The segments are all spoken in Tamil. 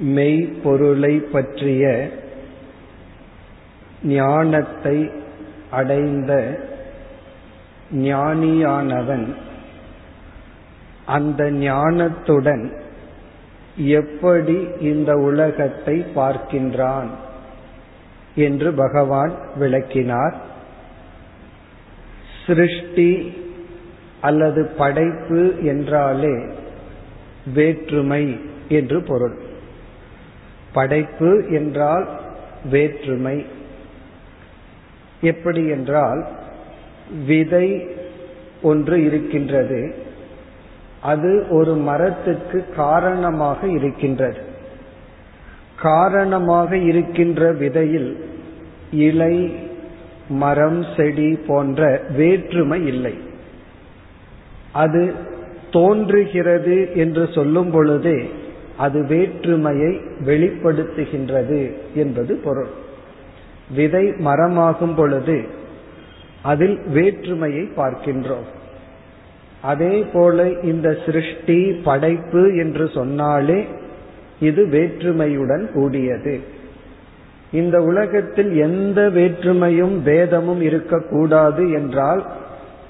மெய்ப்பொருளை பற்றிய ஞானத்தை அடைந்த ஞானியானவன் அந்த ஞானத்துடன் எப்படி இந்த உலகத்தை பார்க்கின்றான் என்று பகவான் விளக்கினார். சிருஷ்டி அல்லது படைப்பு என்றாலே வேற்றுமை என்று பொருள். படைப்பு என்றால் வேற்றுமை. எப்படி என்றால் விதை ஒன்று இருக்கின்றது. அது ஒரு மரத்துக்கு காரணமாக இருக்கின்றது. காரணமாக இருக்கின்ற விதையில் இலை மரம் செடி போன்ற வேற்றுமை இல்லை. அது தோன்றுகிறது என்று சொல்லும் பொழுதே அது வேற்றுமையை வெளிப்படுத்துகின்றது என்பது பொருள். விதை மரமாகும் பொழுது அதில் வேற்றுமையை பார்க்கின்றோம். அதே போல இந்த சிருஷ்டி படைப்பு என்று சொன்னாலே இது வேற்றுமையுடன் கூடியது. இந்த உலகத்தில் எந்த வேற்றுமையும் பேதமும் இருக்கக்கூடாது என்றால்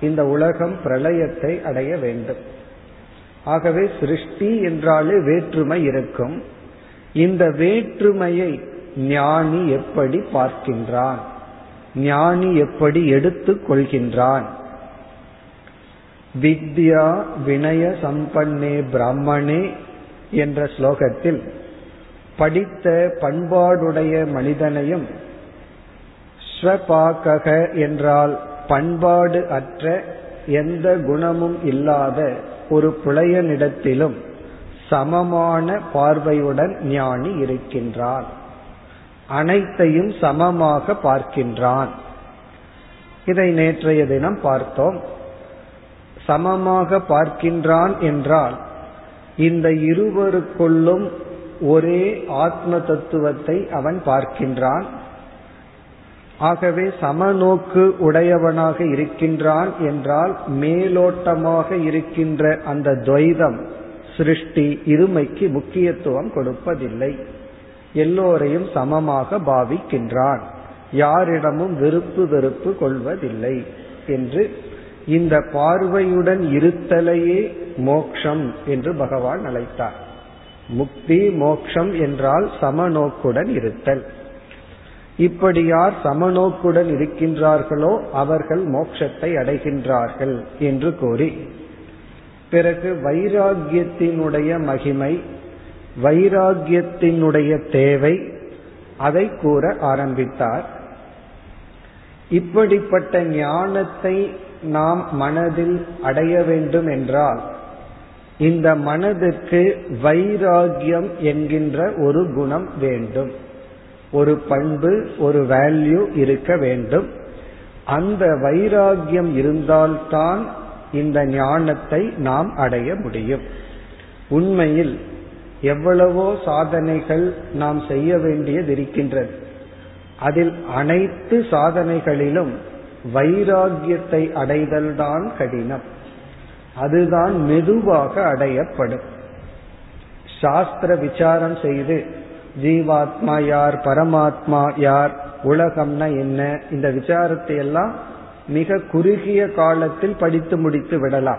இந்த உலகம் பிரளயத்தை அடைய வேண்டும். ஆகவே சிருஷ்டி என்றாலே வேற்றுமை இருக்கும். இந்த வேற்றுமையை ஞானி எப்படி பார்க்கின்றான்? ஞானி எப்படி எடுத்துக் கொள்கின்றான்? வித்யா வினய சம்பன்னே பிராமணே என்ற ஸ்லோகத்தில் படித்த பண்பாடுடைய மனிதனையும் ஸ்வபாக்கக என்றால் பண்பாடு அற்ற எந்த குணமும் இல்லாத ஒரு புலையனிடத்திலும் சமமான பார்வையுடன் ஞானி இருக்கின்றான். அனைத்தையும் சமமாக பார்க்கின்றான். இதை நேற்றைய தினம் பார்த்தோம். சமமாக பார்க்கின்றான் என்றால் இந்த இருவருக்குள்ளும் ஒரே ஆத்ம தத்துவத்தை அவன் பார்க்கின்றான். ஆகவே சமநோக்கு உடையவனாக இருக்கின்றான் என்றால் மேலோட்டமாக இருக்கின்ற அந்த துவைதம் சிருஷ்டி இருமைக்கு முக்கியத்துவம் கொடுப்பதில்லை. எல்லோரையும் சமமாக பாவிக்கின்றான். யாரிடமும் வெறுப்பு வெறுப்பு கொள்வதில்லை என்று இந்த பார்வையுடன் இருத்தலையே மோக்ஷம் என்று பகவான் அழைத்தார். முக்தி மோக்ஷம் என்றால் சமநோக்குடன் இருத்தல். இப்படி யார் சமநோக்குடன் இருக்கின்றார்களோ அவர்கள் மோட்சத்தை அடைகின்றார்கள் என்று கூறி பிறகு வைராகியத்தினுடைய மகிமை வைராகியத்தினுடைய தேவை அதை கூற ஆரம்பித்தார். இப்படிப்பட்ட ஞானத்தை நாம் மனதில் அடைய வேண்டும் என்றால் இந்த மனதிற்கு வைராகியம் என்கின்ற ஒரு குணம் வேண்டும். ஒரு பண்பு ஒரு வேல்யூ இருக்க வேண்டும். அந்த வைராகியம் இருந்தால்தான் இந்த ஞானத்தை நாம் அடைய முடியும். உண்மையில் எவ்வளவோ சாதனைகள் நாம் செய்ய வேண்டியது இருக்கின்றது. அதில் அனைத்து சாதனைகளிலும் வைராகியத்தை அடைதல்தான் கடினம். அதுதான் மெதுவாக அடையப்படும். சாஸ்திர விசாரம் செய்து ஜீவாத்மா யார் பரமாத்மா யார் உலகம்னா என்ன? இந்த விசாரத்தை எல்லாம் மிக குறுகிய காலத்தில் படித்து முடித்து விடலாம்.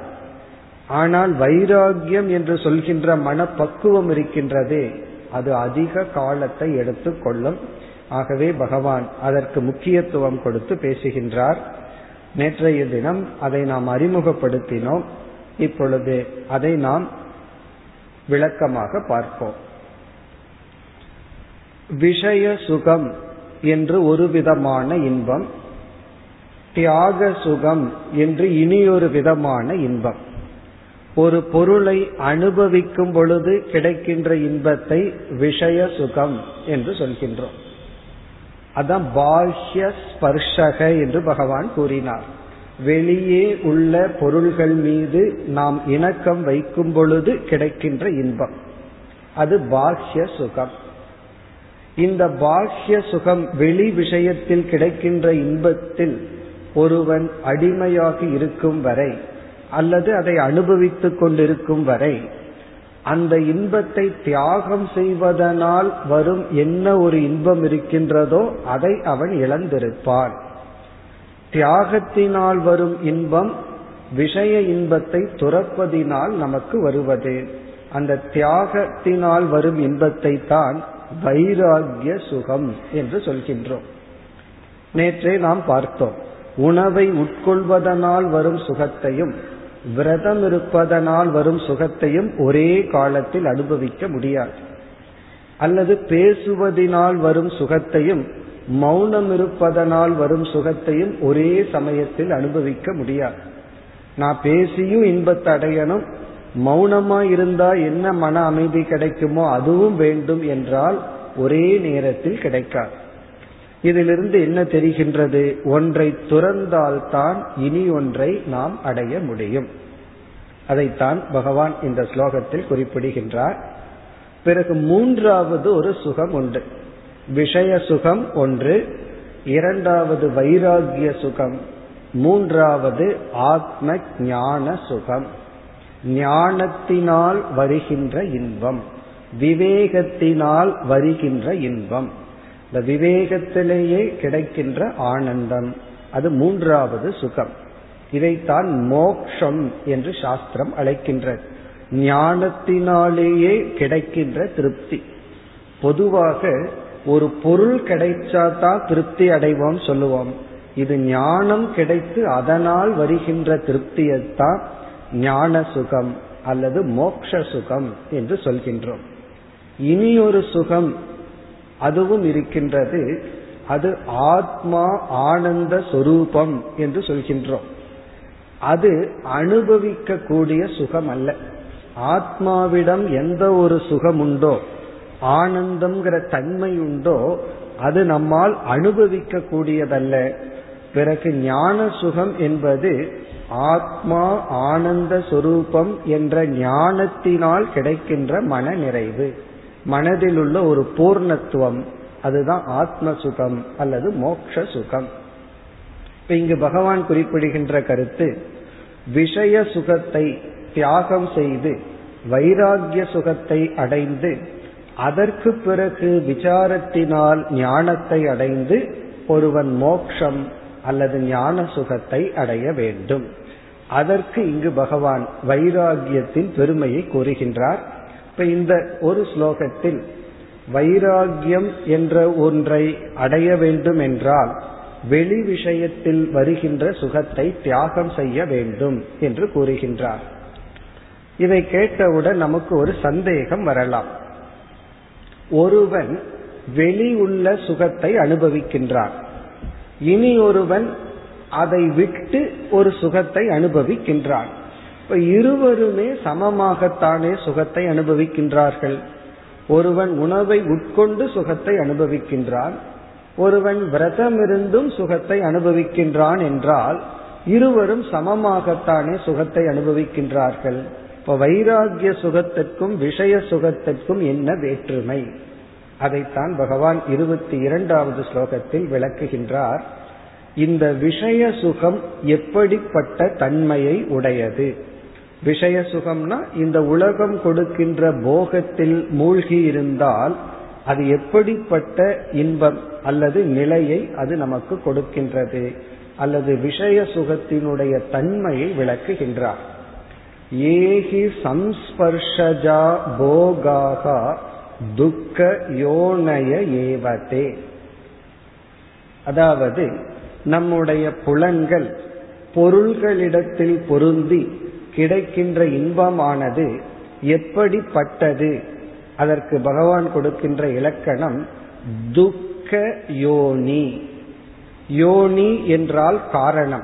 ஆனால் வைராகியம் என்று சொல்கின்ற மனப்பக்குவம் இருக்கின்றதே. அது அதிக காலத்தை எடுத்துக்கொள்ளும். ஆகவே பகவான் அதற்கு முக்கியத்துவம் கொடுத்து பேசுகின்றார். நேற்றைய தினம் அதை நாம் அறிமுகப்படுத்தினோம். இப்பொழுது அதை நாம் விளக்கமாக பார்ப்போம். விஷய சுகம் என்று ஒரு விதமான இன்பம் தியாக சுகம் என்று இனியொரு விதமான இன்பம். ஒரு பொருளை அனுபவிக்கும் பொழுது கிடைக்கின்ற இன்பத்தை விஷய சுகம் என்று சொல்கின்றோம். அதான் பாஹ்ய ஸ்பர்ஷக என்று பகவான் கூறினார். வெளியே உள்ள பொருள்கள் மீது நாம் இணக்கம் வைக்கும் பொழுது கிடைக்கின்ற இன்பம். அது பாஹ்ய சுகம். இந்த பாஹ்ய சுகம் வெளி விஷயத்தில் கிடைக்கின்ற இன்பத்தில் ஒருவன் அடிமையாக இருக்கும் வரை அல்லது அதை அனுபவித்துக் கொண்டிருக்கும் வரை அந்த இன்பத்தை தியாகம் செய்வதனால் வரும் என்ன ஒரு இன்பம் இருக்கின்றதோ அதை அவன் இழந்திருப்பான். தியாகத்தினால் வரும் இன்பம் விஷய இன்பத்தை துறப்பதினால் நமக்கு வருவது. அந்த தியாகத்தினால் வரும் இன்பத்தை தான் வைராகிய சுகம் என்று சொல்கின்றோம். நேற்றே நாம் பார்த்தோம். உணவை உட்கொள்வதனால் வரும் சுகத்தையும் விரதம் இருப்பதனால் வரும் சுகத்தையும் ஒரே காலத்தில் அனுபவிக்க முடியாது. அல்லது பேசுவதினால் வரும் சுகத்தையும் மௌனம் இருப்பதனால் வரும் சுகத்தையும் ஒரே சமயத்தில் அனுபவிக்க முடியாது. நான் பேசியும் இன்பத்தை அடையணும் மௌனமா இருந்தா என்ன மன அமைதி கிடைக்குமோ அதுவும் வேண்டும் என்றால் ஒரே நேரத்தில் கிடைக்காது. இதிலிருந்து என்ன தெரிகின்றது? ஒன்றை துறந்தால்தான் இனி ஒன்றை நாம் அடைய முடியும். அதைத்தான் பகவான் இந்த ஸ்லோகத்தில் குறிப்பிடுகின்றார். பிறகு மூன்றாவது ஒரு சுகம் உண்டு. விஷய சுகம் ஒன்று இரண்டாவது வைராகிய சுகம் மூன்றாவது ஆத்ம ஞான சுகம். ஞானத்தினால் வருகின்ற இன்பம். விவேகத்தினால் வருகின்ற இன்பம். இந்த விவேகத்திலேயே கிடைக்கின்ற ஆனந்தம். அது மூன்றாவது சுகம். இதைத்தான் மோக்ஷம் என்று சாஸ்திரம் அழைக்கின்றது. ஞானத்தினாலேயே கிடைக்கின்ற திருப்தி. பொதுவாக ஒரு பொருள் கிடைச்சாதான் திருப்தி அடைவோம் சொல்லுவோம். இது ஞானம் கிடைத்து அதனால் வருகின்ற திருப்தியைத்தான் ஞான சுகம் அல்லது மோக்ஷ சுகம் என்று சொல்கின்றோம். இனி ஒரு சுகம் அதுவும் இருக்கின்றது. அது ஆத்மா ஆனந்த சொரூபம் என்று சொல்கின்றோம். அது அனுபவிக்க கூடிய சுகம் அல்ல ஆத்மாவிடம் எந்த ஒரு சுகம் உண்டோ ஆனந்தம்ங்கிற தன்மை உண்டோ அது நம்மால் அனுபவிக்க கூடியதல்ல பிறகு ஞான சுகம் என்பது ஆத்மா ஆனந்த சொரூபம் என்ற ஞானத்தினால் கிடைக்கின்ற மன நிறைவு மனதில் உள்ள ஒரு பூர்ணத்துவம் அதுதான் ஆத்ம சுகம் அல்லது மோக்ஷ சுகம் இப்ப இங்கு பகவான் குறிப்பிடுகின்ற கருத்து விஷய சுகத்தை தியாகம் செய்து வைராகிய சுகத்தை அடைந்து அதற்கு பிறகு விசாரத்தினால் ஞானத்தை அடைந்து ஒருவன் மோக்ஷம் அல்லது ஞான சுகத்தை அடைய வேண்டும். அதற்கு இங்கு பகவான் வைராகியத்தின் பெருமையை கூறுகின்றார். இப்ப இந்த ஒரு ஸ்லோகத்தில் வைராகியம் என்ற ஒன்றை அடைய வேண்டும் என்றால் வெளி விஷயத்தில் வருகின்ற சுகத்தை தியாகம் செய்ய வேண்டும் என்று கூறுகின்றார். இதை கேட்டவுடன் நமக்கு ஒரு சந்தேகம் வரலாம். ஒருவன் வெளி உள்ள சுகத்தை அனுபவிக்கின்றான். இனி ஒருவன் அதை விட்டு ஒரு சுகத்தை அனுபவிக்கின்றான் இப்ப இருவருமே சமமாகத்தானே சுகத்தை அனுபவிக்கின்றார்கள். ஒருவன் உணவை உட்கொண்டு சுகத்தை அனுபவிக்கின்றான். ஒருவன் விரதம் இருந்தும் சுகத்தை அனுபவிக்கின்றான் என்றால் இருவரும் சமமாகத்தானே சுகத்தை அனுபவிக்கின்றார்கள். இப்ப வைராகிய சுகத்திற்கும் விஷய சுகத்திற்கும் என்ன வேற்றுமை? அதைத்தான் பகவான் இருபத்தி இரண்டாவது ஸ்லோகத்தில் விளக்குகின்றார். இந்த விஷய சுகம் எப்படிப்பட்ட தன்மையை உடையது? விஷய சுகம்னா இந்த உலகம் கொடுக்கின்ற போகத்தில் மூழ்கி இருந்தால் அது எப்படிப்பட்ட இன்பம் அல்லது நிலையை அது நமக்கு கொடுக்கின்றது? அல்லது விஷய சுகத்தினுடைய தன்மையை விளக்குகின்றார். ஏகி சம்ஸ்பர்ஷஜா போகாகா துக்க யோனய ஏவதே. அதாவது நம்முடைய புலன்கள் பொருள்களிடத்தில் பொருந்தி கிடைக்கின்ற இன்பமானது எப்படிப்பட்டது? அதற்கு பகவான் கொடுக்கின்ற இலக்கணம் துக்க யோனி. யோனி என்றால் காரணம்.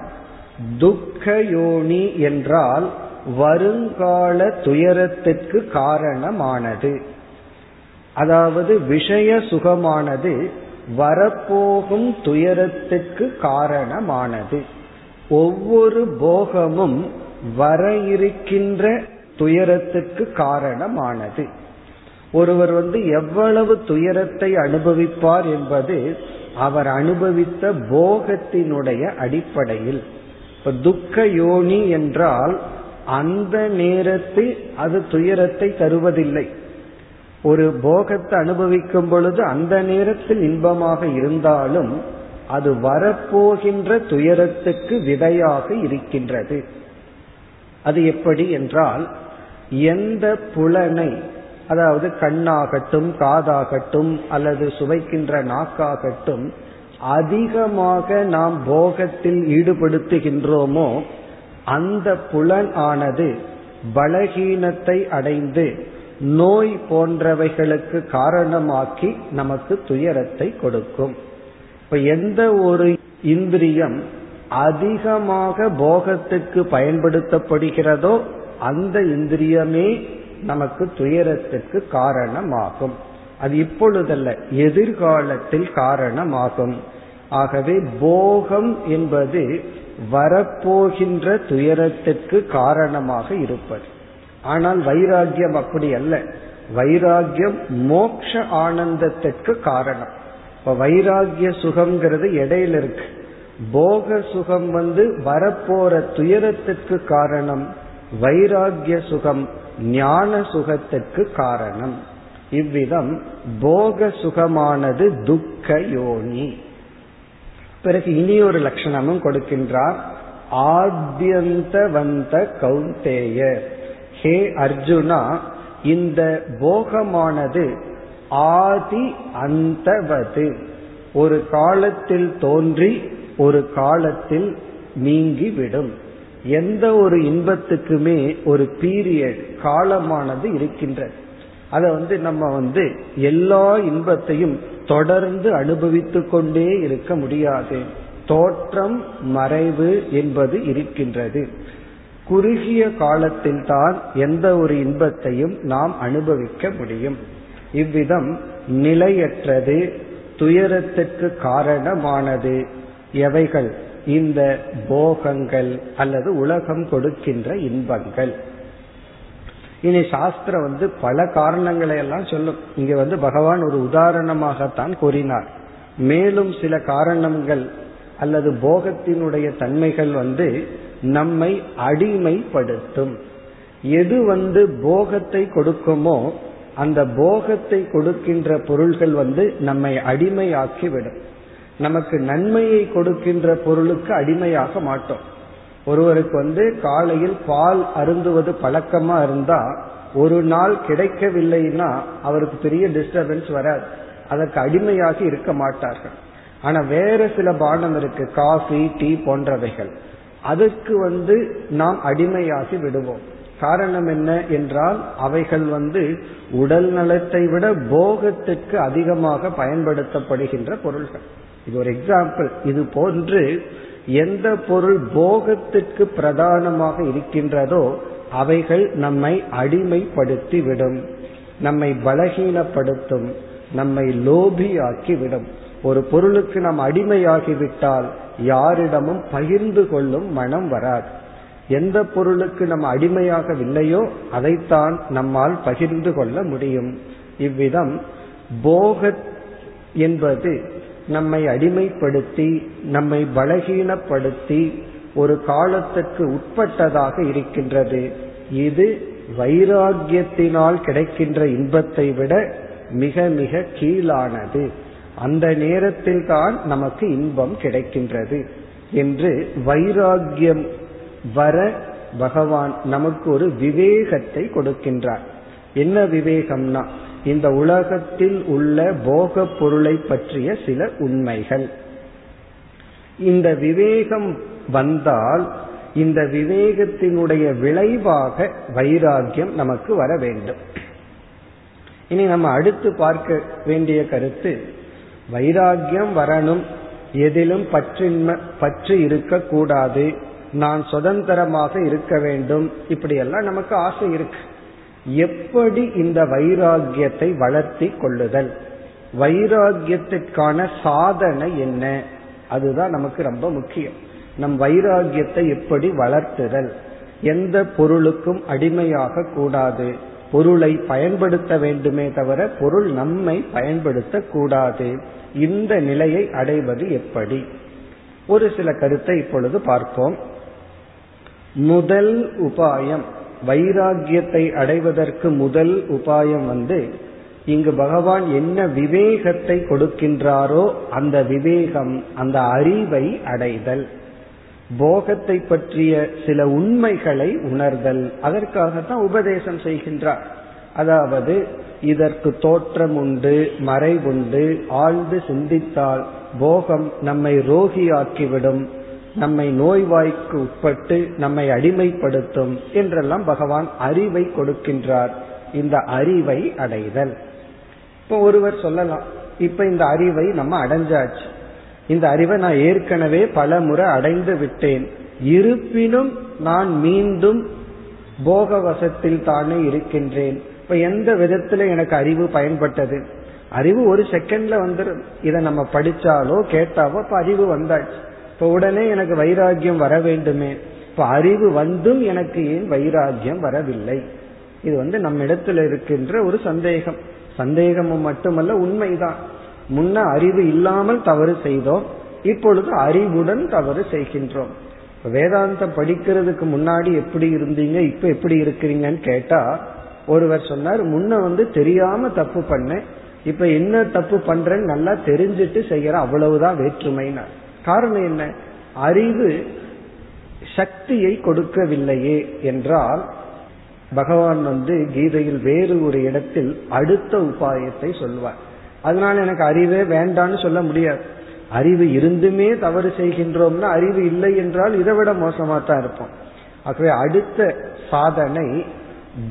துக்க யோனி என்றால் வருங்கால துயரத்திற்கு காரணமானது. அதாவது விஷய சுகமானது வரப்போகும் துயரத்துக்கு காரணமானது. ஒவ்வொரு போகமும் வர இருக்கின்ற துயரத்துக்கு காரணமானது. ஒருவர் வந்து எவ்வளவு துயரத்தை அனுபவிப்பார் என்பது அவர் அனுபவித்த போகத்தினுடைய அடிப்படையில். இப்ப துக்க யோனி என்றால் அந்த நேரத்தில் அது துயரத்தை தருவதில்லை. ஒரு போகத்தை அனுபவிக்கும் பொழுது அந்த நேரத்தில் இன்பமாக இருந்தாலும் அது வரப்போகின்ற துயரத்துக்கு விதையாக இருக்கின்றது. அது எப்படி என்றால் எந்த புலனை அதாவது கண்ணாகட்டும் காதாகட்டும் அல்லது சுவைக்கின்ற நாக்காகட்டும் அதிகமாக நாம் போகத்தில் ஈடுபடுத்துகின்றோமோ அந்த புலன் ஆனது பலகீனத்தை அடைந்து நோய் போன்றவைகளுக்கு காரணமாக்கி நமக்கு துயரத்தை கொடுக்கும். இப்ப எந்த ஒரு இந்திரியம் அதிகமாக போகத்துக்கு பயன்படுத்தப்படுகிறதோ அந்த இந்திரியமே நமக்கு துயரத்துக்கு காரணமாகும். அது இப்பொழுதல்ல எதிர்காலத்தில் காரணமாகும். ஆகவே போகம் என்பது வரப்போகின்ற துயரத்துக்கு காரணமாக இருப்பது. ஆனால் வைராகியம் அப்படி அல்ல. வைராகியம் மோக்ஷ ஆனந்தத்திற்கு காரணம். இப்ப வைராகிய சுகம்ங்கிறது இடையில இருக்கு. போக சுகம் வந்து வரப்போற துயரத்திற்கு காரணம் வைராகிய சுகம் ஞான சுகத்திற்கு காரணம். இவ்விதம் போக சுகமானது துக்க யோனி. பிறகு இனி ஒரு லட்சணமும் கொடுக்கின்றார். ஆத்தியந்தவந்த கௌந்தேயர் ஹே அர்ஜுனா இந்த போகமானது ஆதி அந்தவது ஒரு காலத்தில் தோன்றி ஒரு காலத்தில் நீங்கிவிடும். எந்த ஒரு இன்பத்துக்குமே ஒரு பீரியட் காலமானது இருக்கின்றது அதை வந்து நம்ம வந்து எல்லா இன்பத்தையும் தொடர்ந்து அனுபவித்து கொண்டே இருக்க முடியாது. தோற்றம் மறைவு என்பது இருக்கின்றது. குறுகிய காலத்தில் தான் எந்த ஒரு இன்பத்தையும் நாம் அனுபவிக்க முடியும். இவ்விதம் நிலையற்றது துயரத்திற்கு காரணமானது. எவைகள்? இந்த போகங்கள் அல்லது உலகம் கொடுக்கின்ற இன்பங்கள். இனி சாஸ்திரம் வந்து பல காரணங்களை எல்லாம் சொல்லும். இங்க வந்து பகவான் ஒரு உதாரணமாகத்தான் கூறினார். மேலும் சில காரணங்கள் அல்லது போகத்தினுடைய தன்மைகள் வந்து நம்மை அடிமைப்படுத்தும். எது வந்து போகத்தை கொடுக்குமோ அந்த போகத்தை கொடுக்கின்ற பொருள்கள் வந்து நம்மை அடிமையாக்கிவிடும். நமக்கு நன்மையை கொடுக்கின்ற பொருளுக்கு அடிமையாக மாட்டோம். ஒருவருக்கு வந்து காலையில் பால் அருந்துவது பழக்கமா இருந்தா ஒரு நாள் கிடைக்கவில்லைன்னா அவருக்கு பெரிய டிஸ்டர்பன்ஸ் வராது. அதற்கு அடிமையாகி இருக்க மாட்டார்கள். ஆனா வேற சில பானம் இருக்கு. காஃபி டீ போன்றவைகள். அதற்கு வந்து நாம் அடிமையாகி விடுவோம். காரணம் என்ன என்றால் அவைகள் வந்து உடல் நலத்தை விட போகத்துக்கு அதிகமாக பயன்படுத்தப்படுகின்ற பொருள்கள். இது ஒரு எக்ஸாம்பிள் இது போன்று எந்த பொருள் போகத்திற்கு பிரதானமாக இருக்கின்றதோ அவைகள் நம்மை அடிமைப்படுத்தி விடும் நம்மை பலகீனப்படுத்தும் நம்மை லோபியாக்கி விடும். ஒரு பொருளுக்கு நாம் அடிமையாகிவிட்டால் யாரிடமும் பகிர்ந்து கொள்ளும் மனம் வராது. எந்த பொருளுக்கு நம்ம அடிமையாகவில்லையோ அதைத்தான் நம்மால் பகிர்ந்து கொள்ள முடியும். இவ்விதம் போக என்பது நம்மை அடிமைப்படுத்தி நம்மை பலகீனப்படுத்தி ஒரு காலத்துக்கு உட்பட்டதாக இருக்கின்றது. இது வைராகியத்தினால் கிடைக்கின்ற இன்பத்தை விட மிக மிக கீழானது. அந்த நேரத்தில் தான் நமக்கு இன்பம் கிடைக்கின்றது என்று வைராகியம் வர பகவான் நமக்கு ஒரு விவேகத்தை கொடுக்கின்றார். என்ன விவேகம்னா இந்த உலகத்தில் உள்ள போக பொருளை பற்றிய சில உண்மைகள். இந்த விவேகம் வந்தால் இந்த விவேகத்தினுடைய விளைவாக வைராகியம் நமக்கு வர வேண்டும். இனி நம்ம அடுத்து பார்க்க வேண்டிய கருத்து வைராகியம் வரணும். எதிலும் பற்றின்மை பற்று இருக்கக்கூடாது. நான் சுதந்திரமாக இருக்க வேண்டும். இப்படியெல்லாம் நமக்கு ஆசை இருக்கு. எப்படி இந்த வைராகியத்தை வளர்த்தி கொள்ளுதல்? வைராகியத்திற்கான சாதனை என்ன? அதுதான் நமக்கு ரொம்ப முக்கியம். நம் வைராகியத்தை எப்படி வளர்த்துதல்? எந்த பொருளுக்கும் அடிமையாக கூடாது. பொருளை பயன்படுத்த வேண்டுமே தவிர பொருள் நம்மை பயன்படுத்த கூடாது இந்த நிலையை அடைவது எப்படி? ஒரு சில கருத்தை இப்பொழுது பார்ப்போம். முதல் உபாயம் வைராகியத்தை அடைவதற்கு முதல் உபாயம் வந்து இங்கு பகவான் என்ன விவேகத்தை கொடுக்கின்றாரோ அந்த விவேகம் அந்த அறிவை அடைதல். போகத்தை பற்றிய சில உண்மைகளை உணர்தல். அதற்காகத்தான் உபதேசம் செய்கின்றார். அதாவது இதற்கு தோற்றம் உண்டு மறைவுண்டு ஆழ்ந்து சிந்தித்தால் போகம் நம்மை ரோகியாக்கிவிடும் நம்மை நோய்வாய்க்கு உட்பட்டு நம்மை அடிமைப்படுத்தும் என்றெல்லாம் பகவான் அறிவை கொடுக்கின்றார். இந்த அறிவை அடைதல். இப்போ ஒருவர் சொல்லலாம் இப்ப இந்த அறிவை நம்ம அடைஞ்சாச்சு. இந்த அறிவை நான் ஏற்கனவே பல முறை அடைந்து விட்டேன். இருப்பினும் நான் மீண்டும் போக வசத்தில் தானே இருக்கின்றேன். இப்ப எந்த விதத்துல எனக்கு அறிவு பயன்பட்டது? அறிவு ஒரு செகண்ட்ல வந்துடும் இதை நம்ம படிச்சாலோ கேட்டாவோ இப்ப அறிவு வந்தாச்சு. இப்ப உடனே எனக்கு வைராகியம் வர வேண்டுமே. இப்ப அறிவு வந்தும் எனக்கு ஏன் வைராகியம் வரவில்லை? இது வந்து நம்ம இடத்துல இருக்கின்ற ஒரு சந்தேகம். சந்தேகமும் மட்டுமல்ல உண்மைதான். முன்ன அறிவு இல்லாமல் தவறு செய்தோம் இப்பொழுது அறிவுடன் தவறு செய்கின்றோம். வேதாந்தம் படிக்கிறதுக்கு முன்னாடி எப்படி இருந்தீங்க இப்ப எப்படி இருக்கிறீங்கன்னு கேட்டா ஒருவர் சொன்னார் முன்ன வந்து தெரியாம தப்பு பண்ணேன் இப்ப என்ன தப்பு பண்றேன்னு நல்லா தெரிஞ்சிட்டு செய்யற அவ்வளவுதான் வேற்றுமைனார். காரணம் என்ன? அறிவு சக்தியை கொடுக்கவில்லையே என்றால் பகவான் வந்து கீதையில் வேறு ஒரு இடத்தில் அடுத்த உபாயத்தை சொல்வார். அதனால எனக்கு அறிவே வேண்டான்னு சொல்ல முடியாது. அறிவு இருந்துமே தவறு செய்கின்றோம்னா அறிவு இல்லை என்றால் இதை விட மோசமா தான் இருப்போம். ஆகவே அடுத்த சாதனை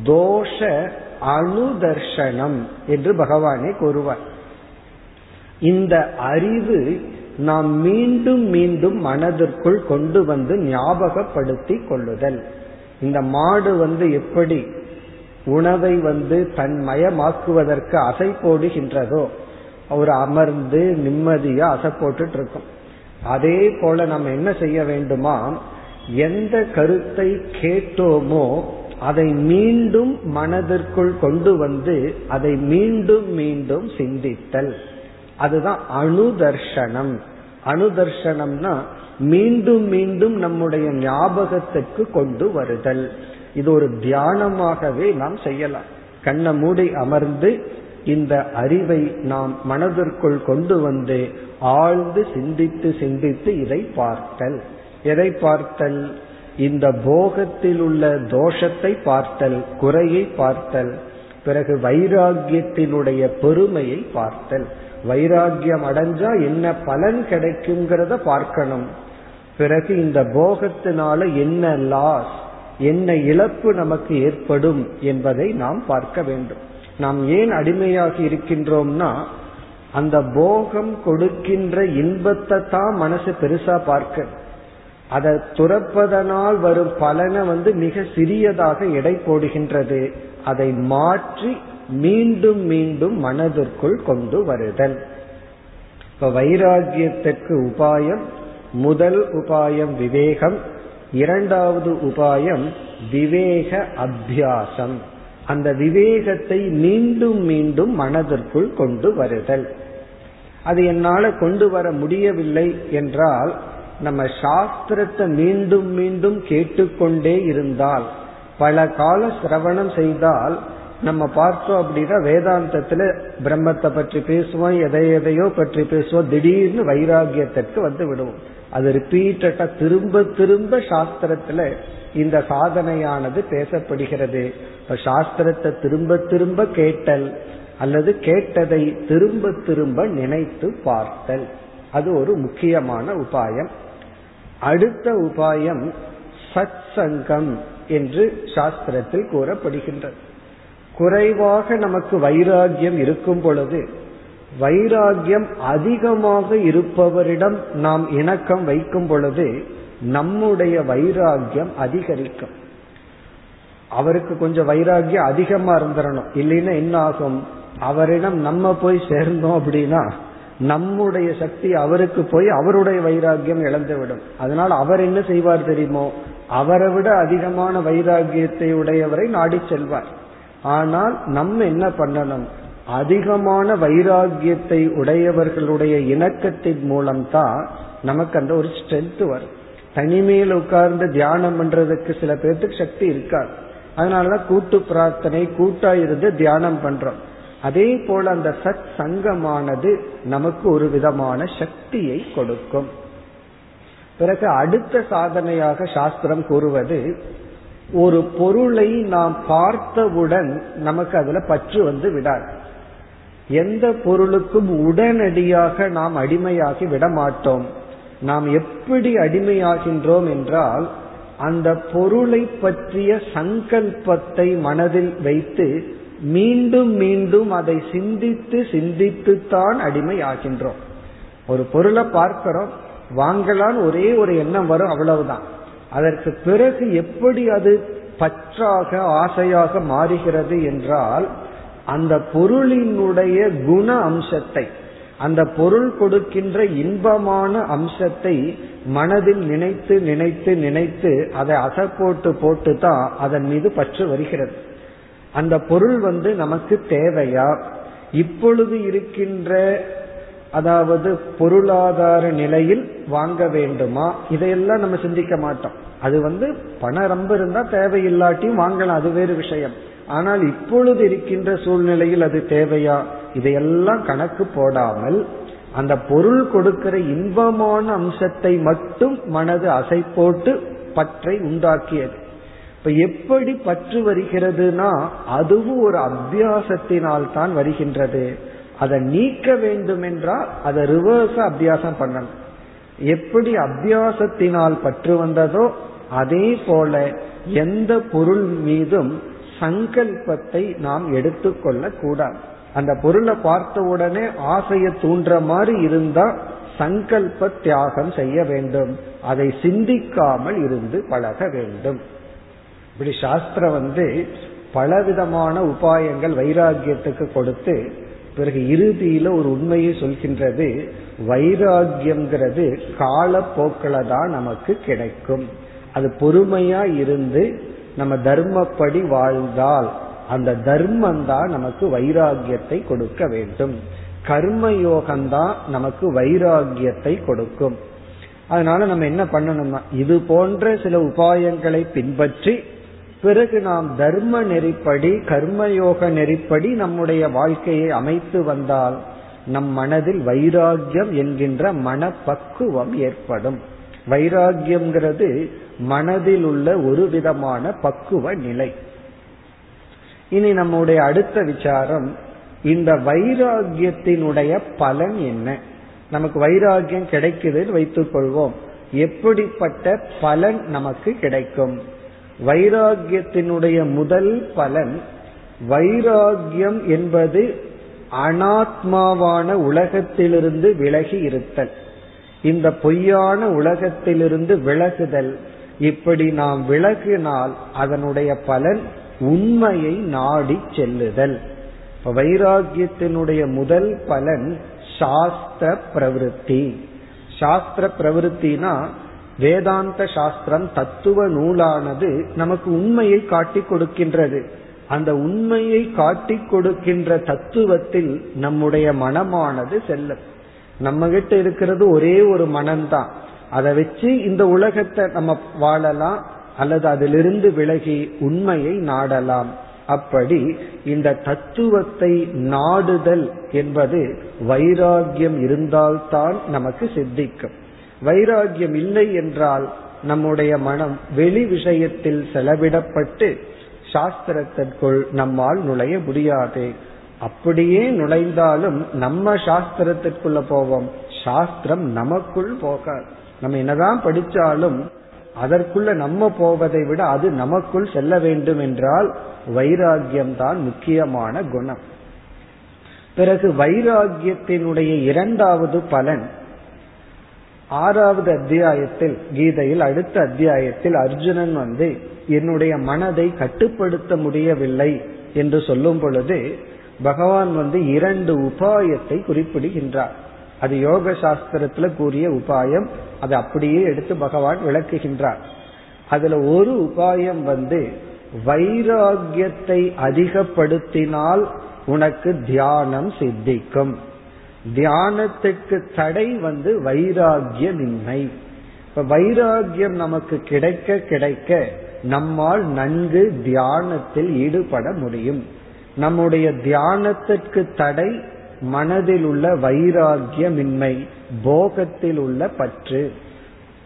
தோஷ அணுதர்ஷனம் என்று பகவானே கூறுவார். இந்த அறிவு நாம் மீண்டும் மீண்டும் மனதிற்குள் கொண்டு வந்து ஞாபகப்படுத்தி கொள்ளுதல். இந்த மாடு வந்து எப்படி உணவை வந்து தன் மயமாக்குவதற்கு அசை போடுகின்றதோ ஒரு அமர்ந்து நிம்மதியா அசை போட்டுட்டு இருக்கும் அதே போல நம்ம என்ன செய்ய வேண்டுமா எந்த கருத்தை கேட்டோமோ அதை மீண்டும் மனதிற்குள் கொண்டு வந்து அதை மீண்டும் மீண்டும் சிந்தித்தல். அதுதான் அணுதர்ஷனம் அணுதர்ஷனம்னா மீண்டும் மீண்டும் நம்முடைய ஞாபகத்துக்கு கொண்டு வருதல். இது ஒரு தியானமாகவே நாம் செய்யலாம். கண்ண மூடி அமர்ந்து இந்த அறிவை நாம் மனதிற்குள் கொண்டு வந்து ஆழ்ந்து சிந்தித்து சிந்தித்து இதை பார்த்தல். எதை பார்த்தல்? இந்த போகத்தில் உள்ள தோஷத்தை பார்த்தல் குறையை பார்த்தல் பிறகு வைராகியத்தினுடைய பெருமையை பார்த்தல். வைராகியம் அடைஞ்சா என்ன பலன் கிடைக்குங்கிறத பார்க்கணும். பிறகு இந்த போகத்தினால என்ன லாஸ்? என்ன இழப்பு நமக்கு ஏற்படும் என்பதை நாம் பார்க்க வேண்டும். நாம் ஏன் அடிமையாகி இருக்கின்றோம்னா அந்த போகம் கொடுக்கின்ற இன்பத்தை தான் மனசு பெருசா பார்க்க. அதை துறப்பதனால் வரும் பலனை வந்து மிக சிறியதாக எடை போடுகின்றது. அதை மாற்றி மீண்டும் மீண்டும் மனதிற்குள் கொண்டு வருதல். இப்ப வைராகியத்துக்கு உபாயம் முதல் உபாயம் விவேகம் இரண்டாவது உபாயம் விவேக அபியாசம். அந்த விவேகத்தை மீண்டும் மீண்டும் மனதிற்குள் கொண்டு வருதல். அது என்னால கொண்டு வர முடியவில்லை என்றால் நம்ம சாஸ்திரத்தை மீண்டும் மீண்டும் கேட்டுக்கொண்டே இருந்தால் பல கால சிரவணம் செய்தால் நம்ம பார்த்தோம் அப்படின்னா வேதாந்தத்துல பிரம்மத்தை பற்றி பேசுவோம் எதை எதையோ பற்றி பேசுவோம் திடீர்னு வைராகியத்திற்கு வந்து விடுவோம். அது ரிப்பீட்டடா திரும்ப திரும்ப சாஸ்திரத்துல இந்த சாதனையானது பேசப்படுகிறது. இப்ப சாஸ்திரத்தை திரும்ப திரும்ப கேட்டல் அல்லது கேட்டதை திரும்ப திரும்ப நினைத்து பார்த்தல். அது ஒரு முக்கியமான உபாயம். அடுத்த உபாயம் சத் சங்கம் என்று சாஸ்திரத்தில் கூறப்படுகின்றது. குறைவாக நமக்கு வைராகியம் இருக்கும் பொழுது வைராகியம் அதிகமாக இருப்பவரிடம் நாம் இணக்கம் வைக்கும் பொழுது நம்முடைய வைராகியம் அதிகரிக்கும். அவருக்கு கொஞ்சம் வைராகியம் அதிகமா இருந்துடணும் இல்லைன்னா என்ன ஆகும்? அவரிடம் நம்ம போய் சேர்ந்தோம் அப்படின்னா நம்முடைய சக்தி அவருக்கு போய் அவருடைய வைராகியம் இழந்துவிடும். அதனால் அவர் என்ன செய்வார் தெரியுமோ? அவரை விட அதிகமான வைராகியத்தை உடையவரை நாடி செல்வார். ஆனால் நம்ம என்ன பண்ணணும்? அதிகமான வைராகியத்தை உடையவர்களுடைய இணக்கத்தின் மூலம்தான் நமக்கு அந்த ஒரு ஸ்ட்ரென்த் வரும். தனிமையில் உட்கார்ந்து தியானம் பண்றதுக்கு சில பேர்த்துக்கு சக்தி இருக்காது. அதனாலதான் கூட்டு பிரார்த்தனை கூட்டா இருந்து தியானம் பண்றோம். அதே போல அந்த சத் சங்கமானது நமக்கு ஒரு விதமான சக்தியை கொடுக்கும். பிறகு அடுத்த சாதனையாக சாஸ்திரம் கூறுவது ஒரு பொருளை நாம் பார்த்தவுடன் நமக்கு அதுல பற்று வந்து விடாது. எந்த பொருளுக்கும் உடனடியாக நாம் அடிமையாகி விட மாட்டோம் நாம் எப்படி அடிமையாகின்றோம் என்றால் அந்த பொருளை பற்றிய சங்கல்பத்தை மனதில் வைத்து மீண்டும் மீண்டும் அதை சிந்தித்து சிந்தித்துத்தான் அடிமை ஆகின்றோம் ஒரு பொருளை பார்க்கிறோம் வாங்கலான்னு ஒரே ஒரு எண்ணம் வரும் அவ்வளவுதான். அதற்கு பிறகு எப்படி அது பற்றாக ஆசையாக மாறுகிறது என்றால் அந்த பொருளினுடைய குண அம்சத்தை அந்த பொருள் கொடுக்கின்ற இன்பமான அம்சத்தை மனதில் நினைத்து நினைத்து நினைத்து அதை அசப்போட்டு போட்டு போட்டு தான் அதன் மீது பற்று வருகிறது. அந்த பொருள் வந்து நமக்கு தேவையா? இப்பொழுது இருக்கின்ற அதாவது பொருளாதார நிலையில் வாங்க வேண்டுமா? இதையெல்லாம் நம்ம சிந்திக்க மாட்டோம். அது வந்து பணம் ரொம்ப இருந்தா தேவையில்லாட்டியும் வாங்கலாம். அது வேறு விஷயம். ஆனால் இப்பொழுது இருக்கின்ற சூழ்நிலையில் அது தேவையா? இதையெல்லாம் கணக்கு போடாமல் அந்த பொருள் கொடுக்கிற இன்பமான அம்சத்தை மட்டும் மனது அசை போட்டு பற்றை உண்டாக்கியது. இப்ப எப்படி பற்று வருகிறதுனா அதுவும் ஒரு அபியாசத்தினால் தான் வருகின்றது. அதை நீக்க வேண்டும் என்றால் அதை ரிவர்ஸ் அபியாசம் பண்ணணும். எப்படி அபியாசத்தினால் பற்று வந்ததோ அதே போல எந்த பொருள் மீதும் சங்கல்பத்தை நாம் எடுத்துக்கொள்ள கூடாது. அந்த பொருளை பார்த்த உடனே ஆசையை தூண்டுற மாதிரி இருந்தா சங்கல்ப தியாகம் செய்ய வேண்டும். அதை சிந்திக்காமல் இருந்து பழக வேண்டும். இப்படி சாஸ்திரம் வந்து பலவிதமான உபாயங்கள் வைராகியத்துக்கு கொடுத்து பிறகு இறுதியில ஒரு உண்மையை சொல்கின்றது வைராகியம்ங்கிறது காலப்போக்கில தான் நமக்கு கிடைக்கும். அது பொறுமையா இருந்து நம்ம தர்மப்படி வாழ்ந்தால் அந்த தர்மம் தான் நமக்கு வைராகியத்தை கொடுக்க வேண்டும். கர்ம யோகம்தான் நமக்கு வைராகியத்தை கொடுக்கும். அதனால நம்ம என்ன பண்ணணும்னா இது போன்ற சில உபாயங்களை பின்பற்றி பிறகு நாம் தர்ம நெறிப்படி கர்மயோக நெறிப்படி நம்முடைய வாழ்க்கையை அமைத்து வந்தால் நம் மனதில் வைராகியம் என்கின்ற மனப்பக்குவம் ஏற்படும். வைராகியம்ங்கிறது மனதில் உள்ள ஒரு விதமான பக்குவ நிலை. இனி நம்முடைய அடுத்த விசாரம் இந்த வைராகியத்தினுடைய பலன் என்ன? நமக்கு வைராகியம் கிடைக்குதுன்னு வைத்துக் கொள்வோம். எப்படிப்பட்ட பலன் நமக்கு கிடைக்கும்? வைராகியத்தினுடைய முதல் பலன் வைராகியம் என்பது அனாத்மாவான உலகத்திலிருந்து விலகி இருத்தல். இந்த பொய்யான உலகத்திலிருந்து விலகுதல். இப்படி நாம் விலகினால் அதனுடைய பலன் உண்மையை நாடி செல்லுதல். வைராகியத்தினுடைய முதல் பலன் சாஸ்திர பிரவருத்தி. சாஸ்திர பிரவருத்தினா வேதாந்த சாஸ்திரம் தத்துவ நூலானது நமக்கு உண்மையை காட்டி கொடுக்கின்றது. அந்த உண்மையை காட்டி கொடுக்கின்ற தத்துவத்தில் நம்முடைய மனமானது செல்லும். நம்ம கிட்ட இருக்கிறது ஒரே ஒரு மனம்தான். அதை வச்சு இந்த உலகத்தை நம்ம வாழலாம் அல்லது அதிலிருந்து விலகி உண்மையை நாடலாம். அப்படி இந்த தத்துவத்தை நாடுதல் என்பது வைராகியம் இருந்தால்தான் நமக்கு சித்திக்கும். வைராகியம் இல்லை என்றால் நம்முடைய மனம் வெளி விஷயத்தில் செலவிடப்பட்டு சாஸ்திரத்திற்குள் நம்மால் நுழைய முடியாது. அப்படியே நுழைந்தாலும் நம்ம சாஸ்திரத்திற்குள்ள போவோம். சாஸ்திரம் நமக்குள் போகாது. நம்ம என்னதான் படிச்சாலும் அதற்குள்ள நம்ம போவதை விட அது நமக்குள் செல்ல வேண்டும் என்றால் வைராகியம் தான் முக்கியமான குணம். பிறகு வைராகியத்தினுடைய இரண்டாவது பலன் ஆறாவது அத்தியாயத்தில் கீதையில் அடுத்த அத்தியாயத்தில் அர்ஜுனன் வந்து என்னுடைய மனதை கட்டுப்படுத்த முடியவில்லை என்று சொல்லும் பொழுது பகவான் வந்து இரண்டு உபாயத்தை குறிப்பிடுகின்றார். அது யோக சாஸ்திரத்துல கூறிய உபாயம் அதை அப்படியே எடுத்து பகவான் விளக்குகின்றார். அதுல ஒரு உபாயம் வந்து வைராகியத்தை அதிகப்படுத்தினால் உனக்கு தியானம் சித்திக்கும். தியானத்துக்கு தடை வந்து வைராகியமின்மை இப்ப வைராகியம் நமக்கு கிடைக்க கிடைக்க நம்மால் நன்கு தியானத்தில் ஈடுபட முடியும். நம்முடைய தியானத்திற்கு தடை மனதில் உள்ள வைராகியமின்மை போகத்தில் உள்ள பற்று.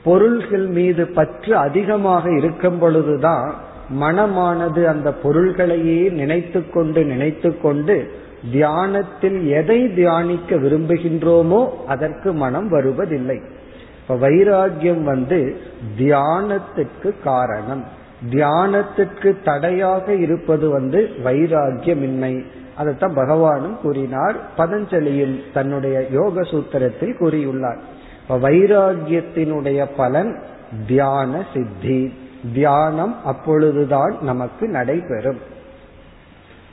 பொருள்கள் மீது பற்று அதிகமாக இருக்கும் பொழுதுதான் மனமானது அந்த பொருள்களையே நினைத்து கொண்டு நினைத்து கொண்டு தியானத்தில் எதை தியானிக்க விரும்புகின்றோமோ அதற்கு மனம் வருவதில்லை. இப்ப வைராகியம் வந்து தியானத்திற்கு காரணம். தியானத்திற்கு தடையாக இருப்பது வந்து வைராகியமின்மை அதைத்தான் பகவானும் கூறினார். பதஞ்சலியில் தன்னுடைய யோக சூத்திரத்தில் கூறியுள்ளார். வைராகியத்தினுடைய பலன் தியான சித்தி. தியானம் அப்பொழுதுதான் நமக்கு நடைபெறும்.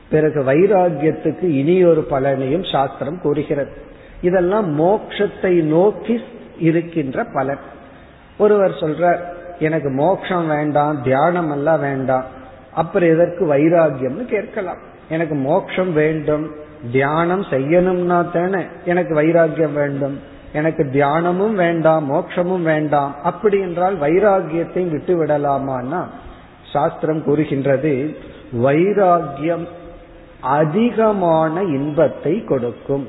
பிறகு வைராகியத்துக்கு இனியொரு பலனையும் சாஸ்திரம் கூறுகிறது. இதெல்லாம் மோக்ஷத்தை நோக்கி இருக்கின்ற பலன். ஒருவர் சொல்றார் எனக்கு மோக்ஷம் வேண்டாம் தியானம் எல்லாம் வேண்டாம். அப்புறம் எதற்கு வைராகியம்னு கேட்கலாம். எனக்கு மோட்சம் வேண்டும். தியானம் செய்யணும்னா தானே எனக்கு வைராகியம் வேண்டும். எனக்கு தியானமும் வேண்டாம் மோட்சமும் வேண்டாம். அப்படி என்றால் வைராகியத்தை விட்டு விடலாமான்னா சாஸ்திரம் கூறுகின்றது வைராகியம் அதிகமான இன்பத்தை கொடுக்கும்.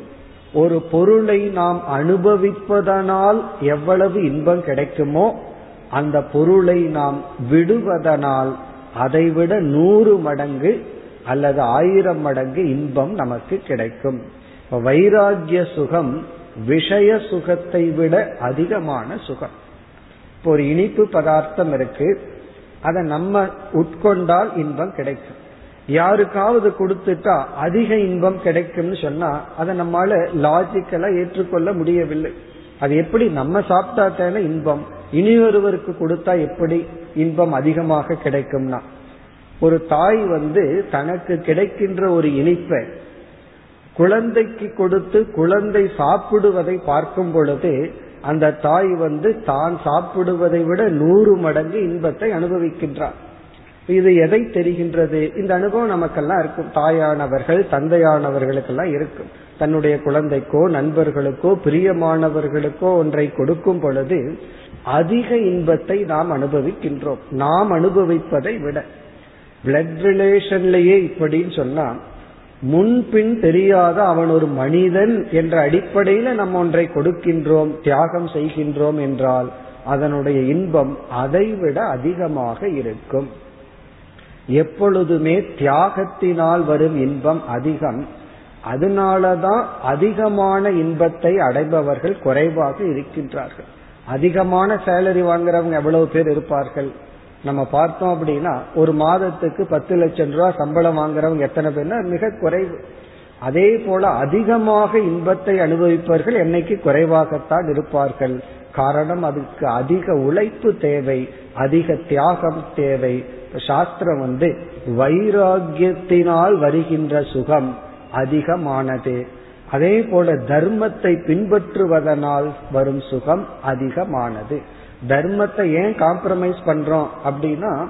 ஒரு பொருளை நாம் அனுபவிப்பதனால் எவ்வளவு இன்பம் கிடைக்குமோ அந்த பொருளை நாம் விடுவதனால் அதைவிட நூறு மடங்கு அல்லது ஆயிரம் மடங்கு இன்பம் நமக்கு கிடைக்கும். வைராகிய சுகம் விஷய சுகத்தை விட அதிகமான சுகம். இப்போ ஒரு இனிப்பு பதார்த்தம் இருக்கு. அதை நம்ம உட்கொண்டால் இன்பம் கிடைக்கும். யாருக்காவது கொடுத்துட்டா அதிக இன்பம் கிடைக்கும்னு சொன்னா அதை நம்மால லாஜிக்கலா ஏற்றுக்கொள்ள முடியவில்லை. அது எப்படி? நம்ம சாப்பிட்டா தானே இன்பம். இனி ஒருவருக்கு கொடுத்தா எப்படி இன்பம் அதிகமாக கிடைக்கும்னா? ஒரு தாய் வந்து தனக்கு கிடைக்கின்ற ஒரு இனிப்பை குழந்தைக்கு கொடுத்து குழந்தை சாப்பிடுவதை பார்க்கும் பொழுது அந்த தாய் வந்து தான் சாப்பிடுவதை விட நூறு மடங்கு இன்பத்தை அனுபவிக்கின்றார். இது எதை தெரிகின்றது? இந்த அனுபவம் நமக்கெல்லாம் இருக்கும். தாயானவர்கள் தந்தையானவர்களுக்கெல்லாம் இருக்கும். தன்னுடைய குழந்தைக்கோ நண்பர்களுக்கோ பிரியமானவர்களுக்கோ ஒன்றை கொடுக்கும் பொழுது அதிக இன்பத்தை நாம் அனுபவிக்கின்றோம். நாம் அனுபவிப்பதை விட. பிளட் ரிலேஷன்லயே இப்படின்னு சொன்னா முன்பின் தெரியாத அவன் ஒரு மனிதன் என்ற அடிப்படையில நம்ம ஒன்றை கொடுக்கின்றோம் தியாகம் செய்கின்றோம் என்றால் அதனுடைய இன்பம் அதைவிட அதிகமாக இருக்கும். எப்பொழுதுமே தியாகத்தினால் வரும் இன்பம் அதிகம். அதனாலதான் அதிகமான இன்பத்தை அடைபவர்கள் குறைவாக இருக்கின்றார்கள். அதிகமான சேலரி வாங்குறவங்க எவ்வளவு பேர் இருப்பார்கள்? நம்ம பார்த்தோம் அப்படின்னா ஒரு மாதத்துக்கு பத்து லட்சம் ரூபாய் சம்பளம் வாங்குறவங்க எத்தனை பேர்னா மிக குறைவு. அதே போல அதிகமாக இன்பத்தை அனுபவிப்பவர்கள் என்னைக்கு குறைவாகத்தான் இருப்பார்கள். காரணம் அதுக்கு அதிக உழைப்பு தேவை அதிக தியாகம் தேவை. சாஸ்திரம் வந்து வைராகியத்தினால் வருகின்ற சுகம் அதிகமானது. அதே போல தர்மத்தை பின்பற்றுவதனால் வரும் சுகம் அதிகமானது. தர்மத்தை ஏன் காம்ப்ரமைஸ் பண்றோம் அப்படின்னா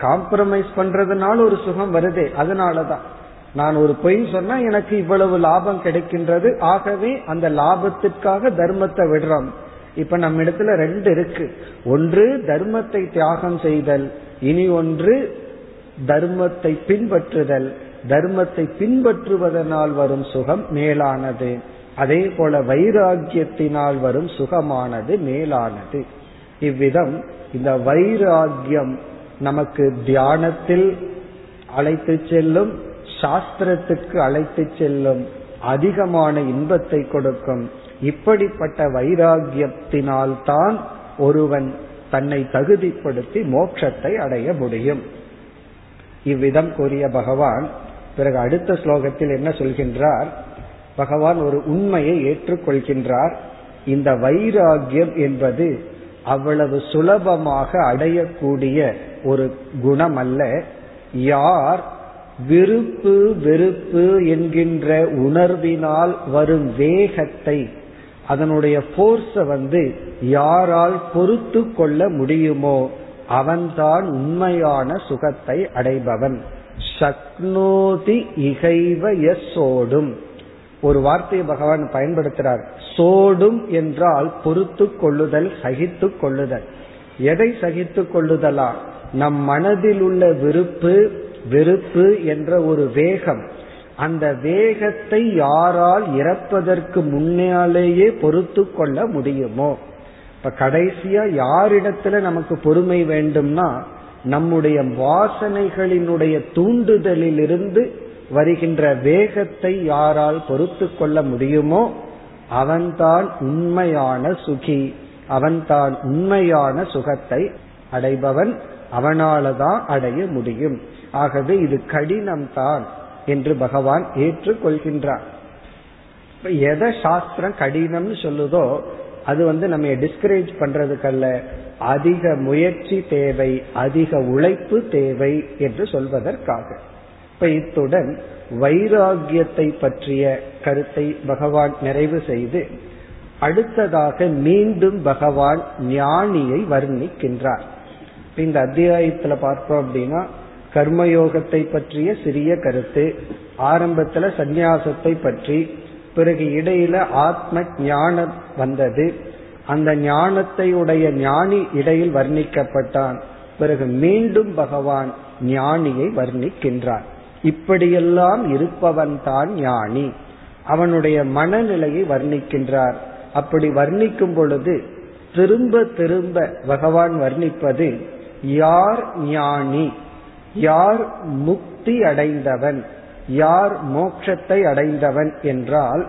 காம்ப்ரமைஸ் பண்றதுனால ஒரு சுகம் வருது அதனாலதான். நான் ஒரு பொய் சொன்னா எனக்கு இவ்வளவு லாபம் கிடைக்கின்றது ஆகவே அந்த லாபத்திற்காக தர்மத்தை விடுறோம். இப்ப நம்ம இடத்துல ரெண்டு இருக்கு. ஒன்று தர்மத்தை தியாகம் செய்தல். இனி ஒன்று தர்மத்தை பின்பற்றுதல். தர்மத்தை பின்பற்றுவதனால் வரும் சுகம் மேலானது. அதே போல வைராகியத்தினால் வரும் சுகமானது மேலானது. இவ்விதம் இந்த வைராகியம் நமக்கு தியானத்தில் அழைத்து செல்லும் சாஸ்திரத்துக்கு அழைத்து செல்லும் அதிகமான இன்பத்தை கொடுக்கும். இப்படிப்பட்ட வைராகியத்தினால் தான் ஒருவன் தன்னை தகுதிப்படுத்தி மோட்சத்தை அடைய முடியும். இவ்விதம் கூறிய பகவான் பிறகு அடுத்த ஸ்லோகத்தில் என்ன சொல்கின்றார்? பகவான் ஒரு உண்மையை ஏற்றுக்கொள்கின்றார். இந்த வைராகியம் என்பது அவ்வளவு சுலபமாக அடையக்கூடிய ஒரு குணம் அல்ல யார் விருப்பு வெறுப்பு என்கின்ற உணர்வினால் வரும் வேகத்தை அதனுடைய போர்ஸ வந்து யாரால் பொறுத்து கொள்ள முடியுமோ அவன்தான் உண்மையான சுகத்தை அடைபவன். சக்னோதி இகைவ எஸ்ஸோடும் ஒரு வார்த்தையை பகவான் பயன்படுத்துறார். சோடும் என்றால் பொறுத்து கொள்ளுதல் சகித்து கொள்ளுதல். எதை சகித்து கொள்ளுதலா? நம் மனதில் உள்ள விருப்பு வெறுப்பு என்ற ஒரு வேகம். அந்த வேகத்தை யாரால் இறப்பதற்கு முன்னாலேயே பொறுத்து கொள்ள முடியுமோ? இப்ப கடைசியா யாரிடத்துல நமக்கு பொறுமை வேண்டும்னா நம்முடைய வாசனைகளினுடைய தூண்டுதலிலிருந்து வருகின்ற வேகத்தை யாரால் பொறுத்து கொள்ள முடியுமோ அவன்தான் உண்மையான சுகி அவன்தான் உண்மையான சுகத்தை அடைபவன் அவனாலதான் அடைய முடியும். ஆகவே இது கடினம்தான் என்று பகவான் ஏற்றுக்கொள்கின்றார். எதை சாஸ்திரம் கடினம்னு சொல்லுதோ அது வந்து நம்ம டிஸ்கரேஜ் பண்றதுக்கல்ல. அதிக முயற்சி தேவை அதிக உழைப்பு தேவை என்று சொல்வதற்காக. இப்ப இத்துடன் வைராகியத்தை பற்றிய கருத்தை பகவான் நிறைவு செய்து அடுத்ததாக மீண்டும் பகவான் ஞானியை வர்ணிக்கின்றார். இந்த அத்தியாயத்துல பார்த்தோம் அப்படின்னா கர்மயோகத்தை பற்றிய சிறிய கருத்து ஆரம்பத்துல சந்நியாசத்தை பற்றி பிறகு இடையில ஆத்ம ஞானம் வந்தது. அந்த ஞானத்தை உடைய ஞானி இடையில் வர்ணிக்கப்பட்டான். பிறகு மீண்டும் பகவான் ஞானியை வர்ணிக்கின்றான் இப்படியெல்லாம் இருப்பவன் தான் ஞானி. அவனுடைய மனநிலையை வர்ணிக்கின்றார். அப்படி வர்ணிக்கும் பொழுது திரும்ப திரும்ப பகவான் வர்ணிப்பது யார் ஞானி? யார் முக்தி அடைந்தவன்? யார் மோட்சத்தை அடைந்தவன்? என்றால்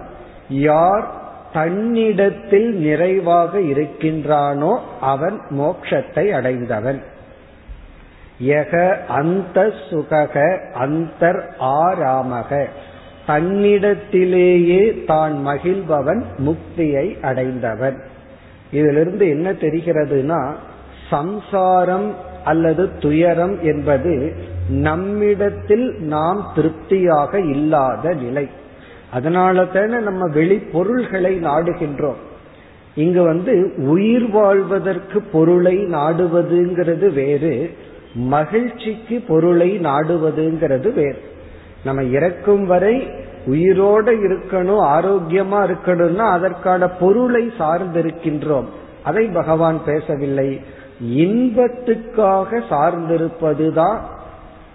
யார் தன்னிடத்தில் நிறைவாக இருக்கின்றானோ அவன் மோட்சத்தை அடைந்தவன். யக அந்த சுகக அந்தர் ஆராமக. தன்னிடத்திலேயே தான் மகிழ்பவன் முக்தியை அடைந்தவன். இதிலிருந்து என்ன தெரிகிறதுனா சம்சாரம் அல்லது துயரம் என்பது நம்மிடத்தில் நாம் திருப்தியாக இல்லாத நிலை. அதனால தானே நம்ம வெளி பொருள்களை நாடுகின்றோம். இங்கு வந்து உயிர் வாழ்வதற்கு பொருளை நாடுவதுங்கிறது வேறு மகிழ்ச்சிக்கு பொருளை நாடுவதுங்கிறது வேறு. நம்ம இறக்கும் வரை உயிரோடு இருக்கணும் ஆரோக்கியமா இருக்கணும்னா அதற்கான பொருளை சார்ந்திருக்கின்றோம். அதை பகவான் பேசவில்லை. இன்பத்துக்காக சார்ந்திருப்பதுதான்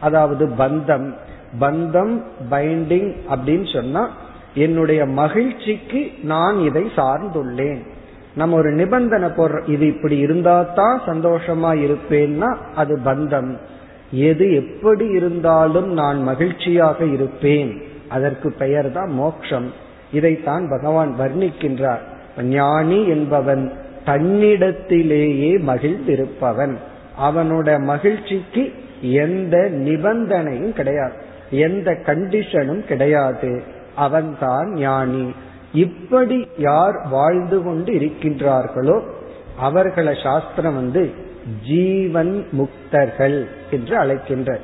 அதாவது பந்தம். பந்தம் பைண்டிங் அப்படின்னு சொன்னா என்னுடைய மகிழ்ச்சிக்கு நான் இதை சார்ந்துள்ளேன். நம்ம ஒரு நிபந்தனை போடுறோம் இது இப்படி இருந்தா தான் சந்தோஷமா இருப்பேன்னா அது பந்தம். எது எப்படி இருந்தாலும் நான் மகிழ்ச்சியாக இருப்பேன். அதற்கு பெயர் தான் மோக்ஷம். இதைத்தான் பகவான் வர்ணிக்கின்றார். ஞானி என்பவன் தன்னிடத்திலேயே மகிழ்ந்திருப்பவன். அவனோட மகிழ்ச்சிக்கு எந்த நிபந்தனையும் கிடையாது. எந்த கண்டிஷனும் கிடையாது. அவன்தான் ஞானி. இப்படி யார் வாழ்ந்து கொண்டு இருக்கின்றார்களோ அவர்களை சாஸ்திரம் வந்து ஜீவன் முக்தர்கள் என்று அழைக்கின்ற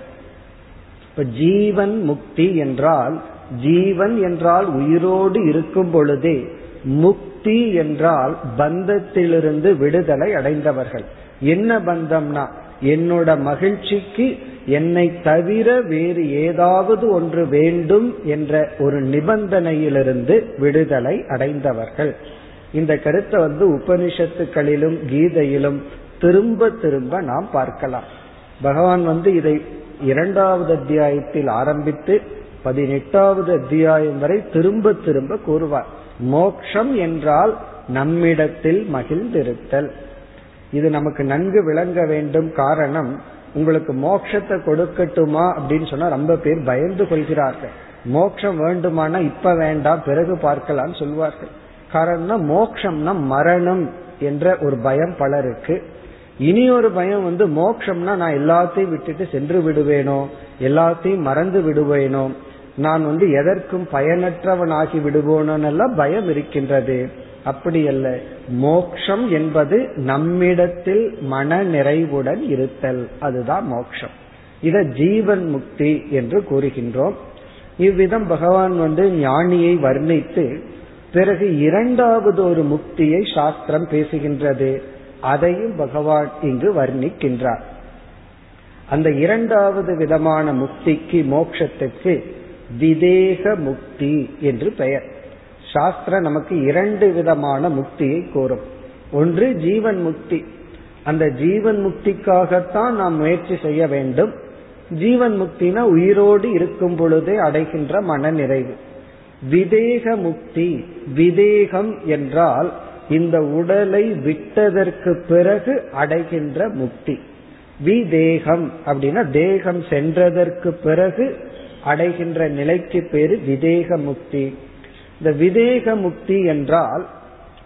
இப்ப ஜீவன் முக்தி என்றால் ஜீவன் என்றால் உயிரோடு இருக்கும் பொழுதே முக்தி என்றால் பந்தத்திலிருந்து விடுதலை அடைந்தவர்கள். என்ன பந்தம்னா என்னோட மகிழ்ச்சிக்கு என்னை தவிர வேறு ஏதாவது ஒன்று வேண்டும் என்ற ஒரு நிபந்தனையிலிருந்து விடுதலை அடைந்தவர்கள். இந்த கருத்தை வந்து உபனிஷத்துக்களிலும் கீதையிலும் திரும்ப திரும்ப நாம் பார்க்கலாம். பகவான் வந்து இதை இரண்டாவது அத்தியாயத்தில் ஆரம்பித்து பதினெட்டாவது அத்தியாயம் வரை திரும்ப திரும்ப கூறுவார். மோக்ஷம் என்றால் நம்மிடத்தில் மகிழ்ந்திருத்தல். இது நமக்கு நன்கு விளங்க வேண்டும் காரணம் உங்களுக்கு மோட்சத்தை கொடுக்கட்டுமா அப்படின்னு சொன்னா ரொம்ப பேர் பயந்து கொள்கிறார்கள். மோட்சம் வேண்டுமானா இப்ப வேண்டாம் பிறகு பார்க்கலாம்னு சொல்வார்கள். காரணம் மோக்ஷம்னா மரணம் என்ற ஒரு பயம் பலருக்கு. இனி ஒரு பயம் வந்து மோக்ஷம்னா நான் எல்லாத்தையும் விட்டுட்டு சென்று விடுவேனோ எல்லாத்தையும் மறந்து விடுவேனோ நான் வந்து எதற்கும் பயனற்றவனாகி விடுவோனெல்லாம் பயம் இருக்கின்றது. அப்படி அல்ல மோக்ஷம் என்பது நம்மிடத்தில் மன நிறைவுடன் இருத்தல். அதுதான் மோக்ஷம். இத ஜீவன் முக்தி என்று கூறுகின்றோம். இவ்விதம் பகவான் வந்து ஞானியை வர்ணித்து பிறகு இரண்டாவது ஒரு முக்தியை சாஸ்திரம் பேசுகின்றது. அதையும் பகவான் இங்கு வர்ணிக்கின்றார். அந்த இரண்டாவது விதமான முக்திக்கு மோட்சத்துக்கு விதேக முக்தி என்று பெயர். சாஸ்திரம் நமக்கு இரண்டு விதமான முக்தியை கூறும். ஒன்று ஜீவன் முக்தி. அந்த ஜீவன் முக்திக்காகத்தான் நாம் முயற்சி செய்ய வேண்டும். ஜீவன் முக்தினா உயிரோடு இருக்கும் பொழுதே அடைகின்ற மன நிறைவு விதேக முக்தி விதேகம் என்றால் இந்த உடலை விட்டதற்கு பிறகு அடைகின்ற முக்தி. விதேகம் அப்படின்னா தேகம் சென்றதற்கு பிறகு அடைகின்ற நிலைக்கு பேரு விதேக முக்தி. இந்த விதேக முக்தி என்றால்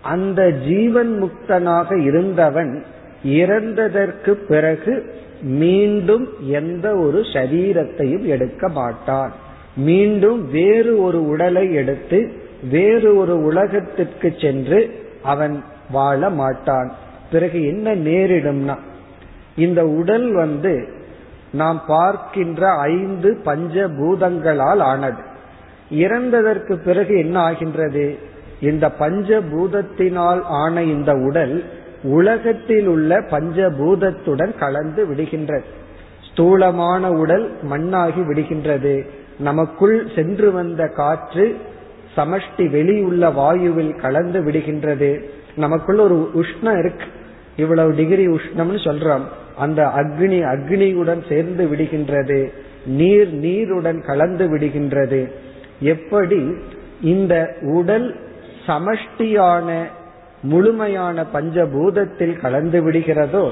அந்த ஜீவன் முக்தனாக இருந்தவன் இறந்ததற்கு பிறகு மீண்டும் எந்த ஒரு சரீரத்தையும் எடுக்க மாட்டான். மீண்டும் வேறு ஒரு உடலை எடுத்து வேறு ஒரு உலகத்திற்கு சென்று அவன் வாழ மாட்டான். பிறகு என்ன நேரிடும்னா இந்த உடல் வந்து நாம் பார்க்கின்ற ஐந்து பஞ்ச பூதங்களால் ஆனது. இறந்ததற்கு பிறகு என்ன ஆகின்றது? இந்த பஞ்ச பூதத்தினால் ஆன இந்த உடல் உலகத்தில் உள்ள பஞ்சபூதத்துடன் கலந்து விடுகின்றது ஸ்தூலமான உடல் மண்ணாகி விடுகின்றது. நமக்குள் சென்று வந்த காற்று சமஷ்டி வெளியுள்ள வாயுவில் கலந்து விடுகின்றது. நமக்குள்ள ஒரு உஷ்ணம் இருக்கு. இவ்வளவு டிகிரி உஷ்ணம்னு சொல்றோம். அந்த அக்னி அக்னியுடன் சேர்ந்து விடுகின்றது. நீர் நீருடன் கலந்து விடுகின்றது. எப்படி இந்த உடல் சமஷ்டியான முழுமையான பஞ்சபூதத்தில் கலந்து விடுகிறதோ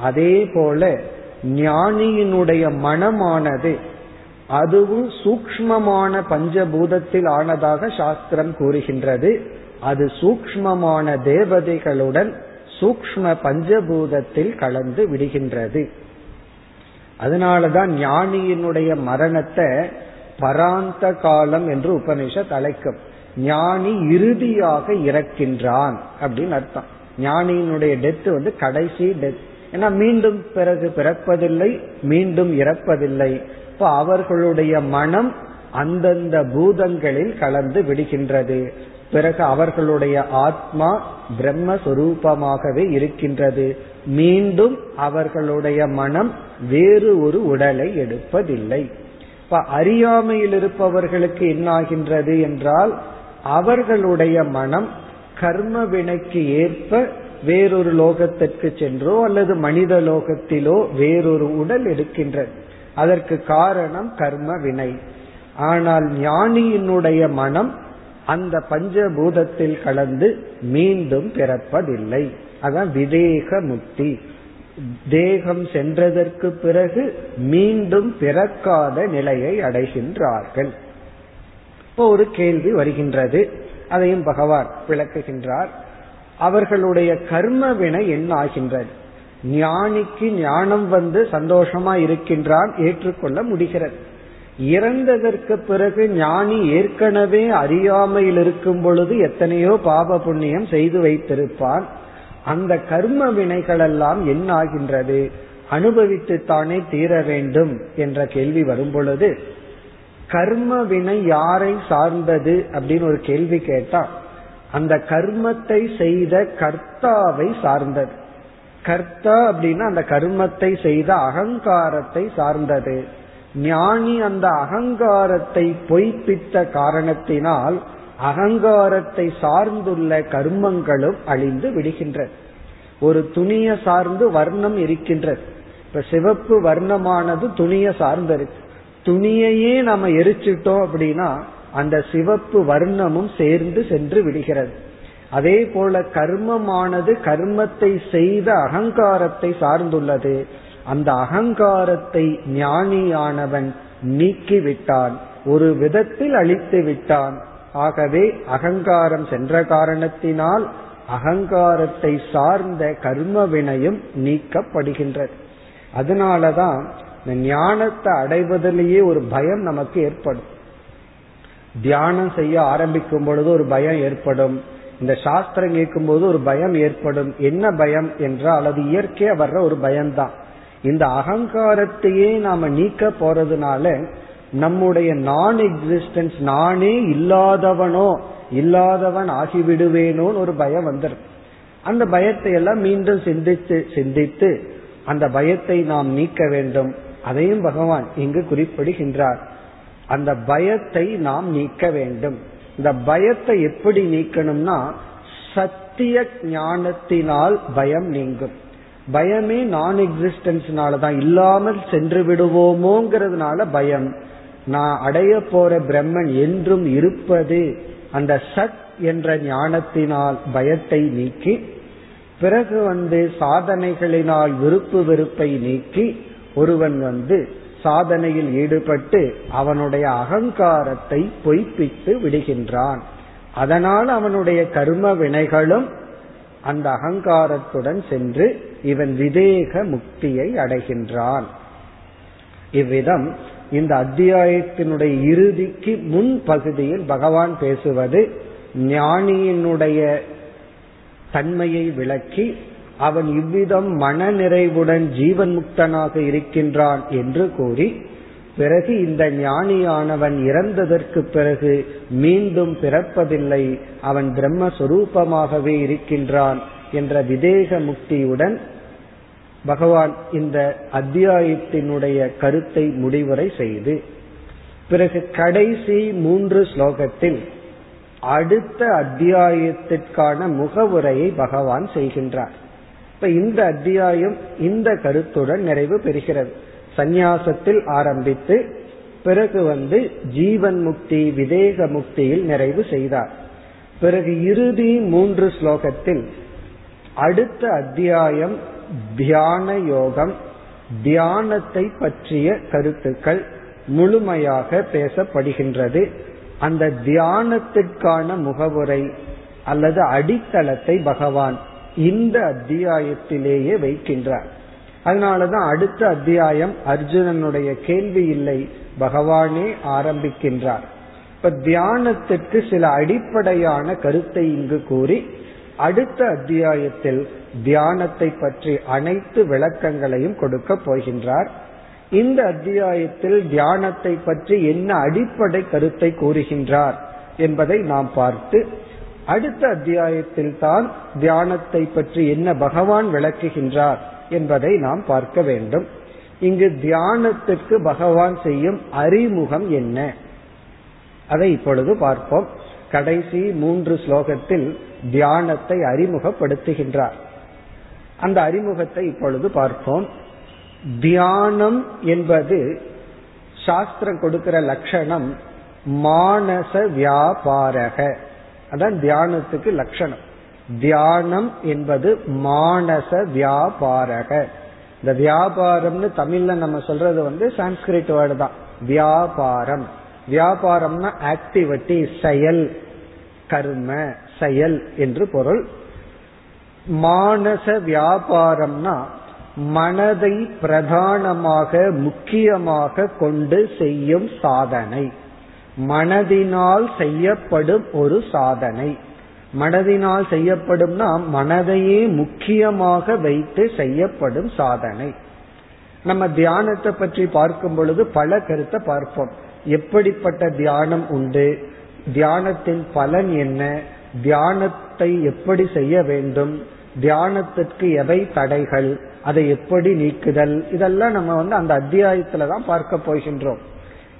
அதே போல ஞானியினுடைய மனமானது அதுவும் சூக்மமான பஞ்சபூதத்தில் ஆனதாக சாஸ்திரம் கூறுகின்றது. அது சூக்மமான தேவதைகளுடன் சூக்ம பஞ்சபூதத்தில் கலந்து விடுகின்றது. அதனாலதான் ஞானியினுடைய மரணத்தை பராந்த காலம் என்று உபனிஷத் அழைக்கும். ஞானி இறுதியாக இறக்கின்றான் அப்படின்னு அர்த்தம். ஞானியினுடைய டெத் வந்து கடைசி டெத் ஏன்னா மீண்டும் பிறகு பிறப்பதில்லை மீண்டும் இறப்பதில்லை. இப்ப அவர்களுடைய மனம் அந்தந்த பூதங்களில் கலந்து விடுகின்றது. பிறகு அவர்களுடைய ஆத்மா பிரம்மஸ்வரூபமாகவே இருக்கின்றது. மீண்டும் அவர்களுடைய மனம் வேறு ஒரு உடலை எடுப்பதில்லை. இப்ப அறியாமையில் இருப்பவர்களுக்கு என்ன ஆகின்றது என்றால் அவர்களுடைய மனம் கர்ம வினைக்கு ஏற்ப வேறொரு லோகத்திற்கு சென்றோ அல்லது மனித லோகத்திலோ வேறொரு உடல் எடுக்கின்றது. அதற்கு காரணம் கர்ம வினை. ஆனால் ஞானியினுடைய மனம் அந்த பஞ்சபூதத்தில் கலந்து மீண்டும் பிறப்பதில்லை. அதான் விதேக முக்தி தேகம் சென்றதற்கு பிறகு மீண்டும் பிறக்காத நிலையை அடைகின்றார்கள். இப்போ ஒரு கேள்வி வருகின்றது. அதையும் பகவான் விளக்குகின்றார். அவர்களுடைய கர்ம வினை என்ன ஆகின்றது? ஞானிக்கு ஞானம் வந்து சந்தோஷமா இருக்கின்றான் ஏற்றுக்கொள்ள முடிகிறது. இறந்ததற்கு பிறகு ஞானி ஏற்கனவே அறியாமையில் இருக்கும் பொழுது எத்தனையோ பாப புண்ணியம் செய்து வைத்திருப்பான். அந்த கர்ம வினைகளெல்லாம் என்ன ஆகின்றது அனுபவித்துத்தானே தீர வேண்டும் என்ற கேள்வி வரும் பொழுது கர்ம வினை யாரை சார்ந்தது அப்படின்னு ஒரு கேள்வி கேட்டா அந்த கர்மத்தை செய்த கர்த்தாவை சார்ந்தது. கர்த்தா அப்படின்னா அந்த கர்மத்தை செய்த அகங்காரத்தை சார்ந்தது. ஞானி அந்த அகங்காரத்தை பொய்ப்பித்த காரணத்தினால் அகங்காரத்தை சார்ந்துள்ள கர்மங்களும் அழிந்து விடுகின்றது ஒரு துணியை சார்ந்து வர்ணம் இருக்கின்றது. இப்ப சிவப்பு வர்ணமானது துணியை சார்ந்திருக்கு. துணியையே நாம எரிச்சிட்டோம் அப்படின்னா அந்த சிவப்பு வர்ணமும் சேர்ந்து சென்று விடுகிறது. அதே போல கர்மமானது கர்மத்தை செய்த அகங்காரத்தை சார்ந்துள்ளது. அந்த அகங்காரத்தை ஞானியானவன் நீக்கிவிட்டான். ஒரு விதத்தில் அழித்து விட்டான் ஆகவே அகங்காரம் சென்ற காரணத்தினால் அகங்காரத்தை சார்ந்த கர்ம வினையும் நீக்கப்படுகின்றது. அதனாலதான் இந்த ஞானத்தை அடைவதிலேயே ஒரு பயம் நமக்கு ஏற்படும். தியானம் செய்ய ஆரம்பிக்கும் பொழுது ஒரு பயம் ஏற்படும். இந்த சாஸ்திரம் கேட்கும் போது ஒரு பயம் ஏற்படும். என்ன பயம் என்றால் அது இயற்கையா வர்ற ஒரு பயம்தான். இந்த அகங்காரத்தையே நாம நீக்க போறதுனால நம்முடைய நான் எக்ஸிஸ்டன்ஸ் நானே இல்லாதவனோ இல்லாதவன் ஆகிவிடுவேனோன்னு ஒரு பயம் வந்துடும் அந்த பயத்தை எல்லாம் மீண்டும் சிந்தித்து சிந்தித்து அந்த பயத்தை நாம் நீக்க வேண்டும். அதையும் பகவான் இங்கு குறிப்பிடுகின்றார். அந்த பயத்தை நாம் நீக்க வேண்டும். இந்த பயத்தை எப்படி நீக்கணும்னா சத்திய ஞானத்தினால் பயம் நீங்கும். பயமே நான் எக்ஸிஸ்டன்ஸ்னால தான் இல்லாமல் சென்று விடுவோமோங்கிறதுனால பயம். நான் அடைய போற பிரம்மன் என்றும் இருப்பது அந்த சத் என்ற ஞானத்தினால் பயத்தை நீக்கி பிறகு வந்து சாதனைகளினால் விருப்பு வெறுப்பை நீக்கி ஒருவன் வந்து சாதனையில் ஈடுபட்டு அவனுடைய அகங்காரத்தை பொய்ப்பித்து விடுகின்றான். அதனால் அவனுடைய கர்ம வினைகளும் அந்த அகங்காரத்துடன் சென்று இவன் விதேக முக்தியை அடைகின்றான். இவ்விதம் இந்த அத்தியாயத்தினுடைய இறுதிக்கு முன் பகுதியில் பகவான் பேசுவது ஞானியினுடைய தன்மையை விளக்கி அவன் இவ்விதம் மன நிறைவுடன் ஜீவன் முக்தனாக இருக்கின்றான் என்று கூறி பிறகு இந்த ஞானியானவன் இறந்ததற்கு பிறகு மீண்டும் பிறப்பதில்லை அவன் பிரம்மஸ்வரூபமாகவே இருக்கின்றான் என்ற விதேக முக்தியுடன் பகவான் இந்த அத்தியாயத்தினுடைய கருத்தை முடிவுரை செய்து பிறகு கடைசி மூன்று ஸ்லோகத்தில் அடுத்த அத்தியாயத்திற்கான முகவுரையை பகவான் செய்கின்றார். இப்ப இந்த அத்தியாயம் இந்த கருத்துடன் நிறைவு பெறுகிறது. சந்நியாசத்தில் ஆரம்பித்து பிறகு வந்து ஜீவன் முக்தி விதேக முக்தியில் நிறைவு செய்தார். பிறகு இறுதி மூன்று ஸ்லோகத்தில் அடுத்த அத்தியாயம் தியான யோகம் தியானத்தை பற்றிய கருத்துக்கள் முழுமையாக பேசப்படுகின்றது. அந்த தியானத்திற்கான முகவுரை அல்லது அடித்தளத்தை பகவான் இந்த அத்தியாயத்திலேயே வைக்கின்றார். அதனாலதான் அடுத்த அத்தியாயம் அர்ஜுனனுடைய கேள்வி இல்லை பகவானே ஆரம்பிக்கின்றார். இப்ப தியானத்திற்கு சில அடிப்படையான கருத்தை இங்கு கூறி அடுத்த அத்தியாயத்தில் தியானத்தை பற்றி அனைத்து விளக்கங்களையும் கொடுக்க போகின்றார். இந்த அத்தியாயத்தில் தியானத்தை பற்றி என்ன அடிப்படை கருத்தை கூறுகின்றார் என்பதை நாம் பார்த்து அடுத்த அத்தியாயத்தில் தான் தியானத்தை பற்றி என்ன பகவான் விளக்குகின்றார் என்பதை நாம் பார்க்க வேண்டும். இங்கு தியானத்திற்கு பகவான் செய்யும் அறிமுகம் என்ன? அதை இப்பொழுது பார்ப்போம். கடைசி மூன்று ஸ்லோகத்தில் தியானத்தை அறிமுகப்படுத்துகின்றார். அந்த அறிமுகத்தை இப்பொழுது பார்ப்போம். தியானம் என்பது சாஸ்திரம் கொடுக்கிற லட்சணம் மானச வியாபாரக. அதான் தியானத்துக்கு லட்சணம். தியானம் என்பது மானச வியாபாரக. இந்த வியாபாரம்னு தமிழ்ல நம்ம சொல்றது வந்து சான்ஸ்கிரிட் வேர்டு தான். வியாபாரம். வியாபாரம்னா ஆக்டிவிட்டி செயல். கர்ம செயல் என்று பொருள். மானச வியாபாரம்னா மனதை பிரதானமாக முக்கியமாக கொண்டு செய்யும் சாதனை. மனதினால் செய்யப்படும் ஒரு சாதனை. மனதினால் செய்யப்படும்னா மனதையே முக்கியமாக வைத்து செய்யப்படும் சாதனை. நம்ம தியானத்தை பற்றி பார்க்கும் பொழுது பல கருத்தை பார்ப்போம். எப்படிப்பட்ட தியானம் உண்டு? தியானத்தின் பலன் என்ன? தியானத்தை எப்படி செய்ய வேண்டும்? தியானத்திற்கு எவை தடைகள்? அதை எப்படி நீக்குதல்? இதெல்லாம் நம்ம வந்து அந்த அத்தியாயத்துல தான் பார்க்க போகின்றோம்.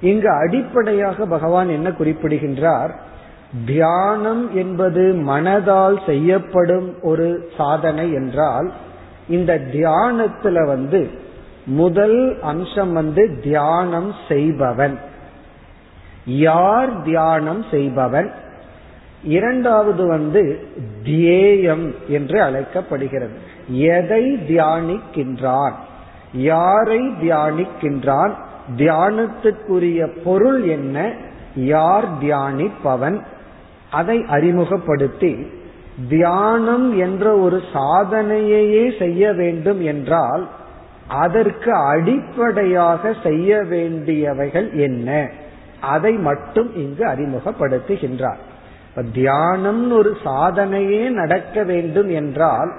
இங்கு அடிப்படையாக பகவான் என்ன குறிப்பிடுகின்றார்? தியானம் என்பது மனதால் செய்யப்படும் ஒரு சாதனை என்றால் இந்த தியானத்துல வந்து முதல் அம்சம் வந்து தியானம் செய்பவன். யார் தியானம் செய்பவன்? இரண்டாவது வந்து தியேயம் என்று அழைக்கப்படுகிறது. எதை தியானிக்கின்றான்? யாரை தியானிக்கின்றான்? தியானத்துக்குரிய பொருள் என்ன? யார் தியானிப்பவன்? அதை அறிமுகப்படுத்தி தியானம் என்ற ஒரு சாதனையையே செய்ய வேண்டும் என்றால் அதற்கு அடிப்படையாக செய்ய வேண்டியவைகள் என்ன? அதை மட்டும் இங்கு அறிமுகப்படுத்துகின்றார். தியானம் ஒரு சாதனையே நடக்க வேண்டும் என்றால்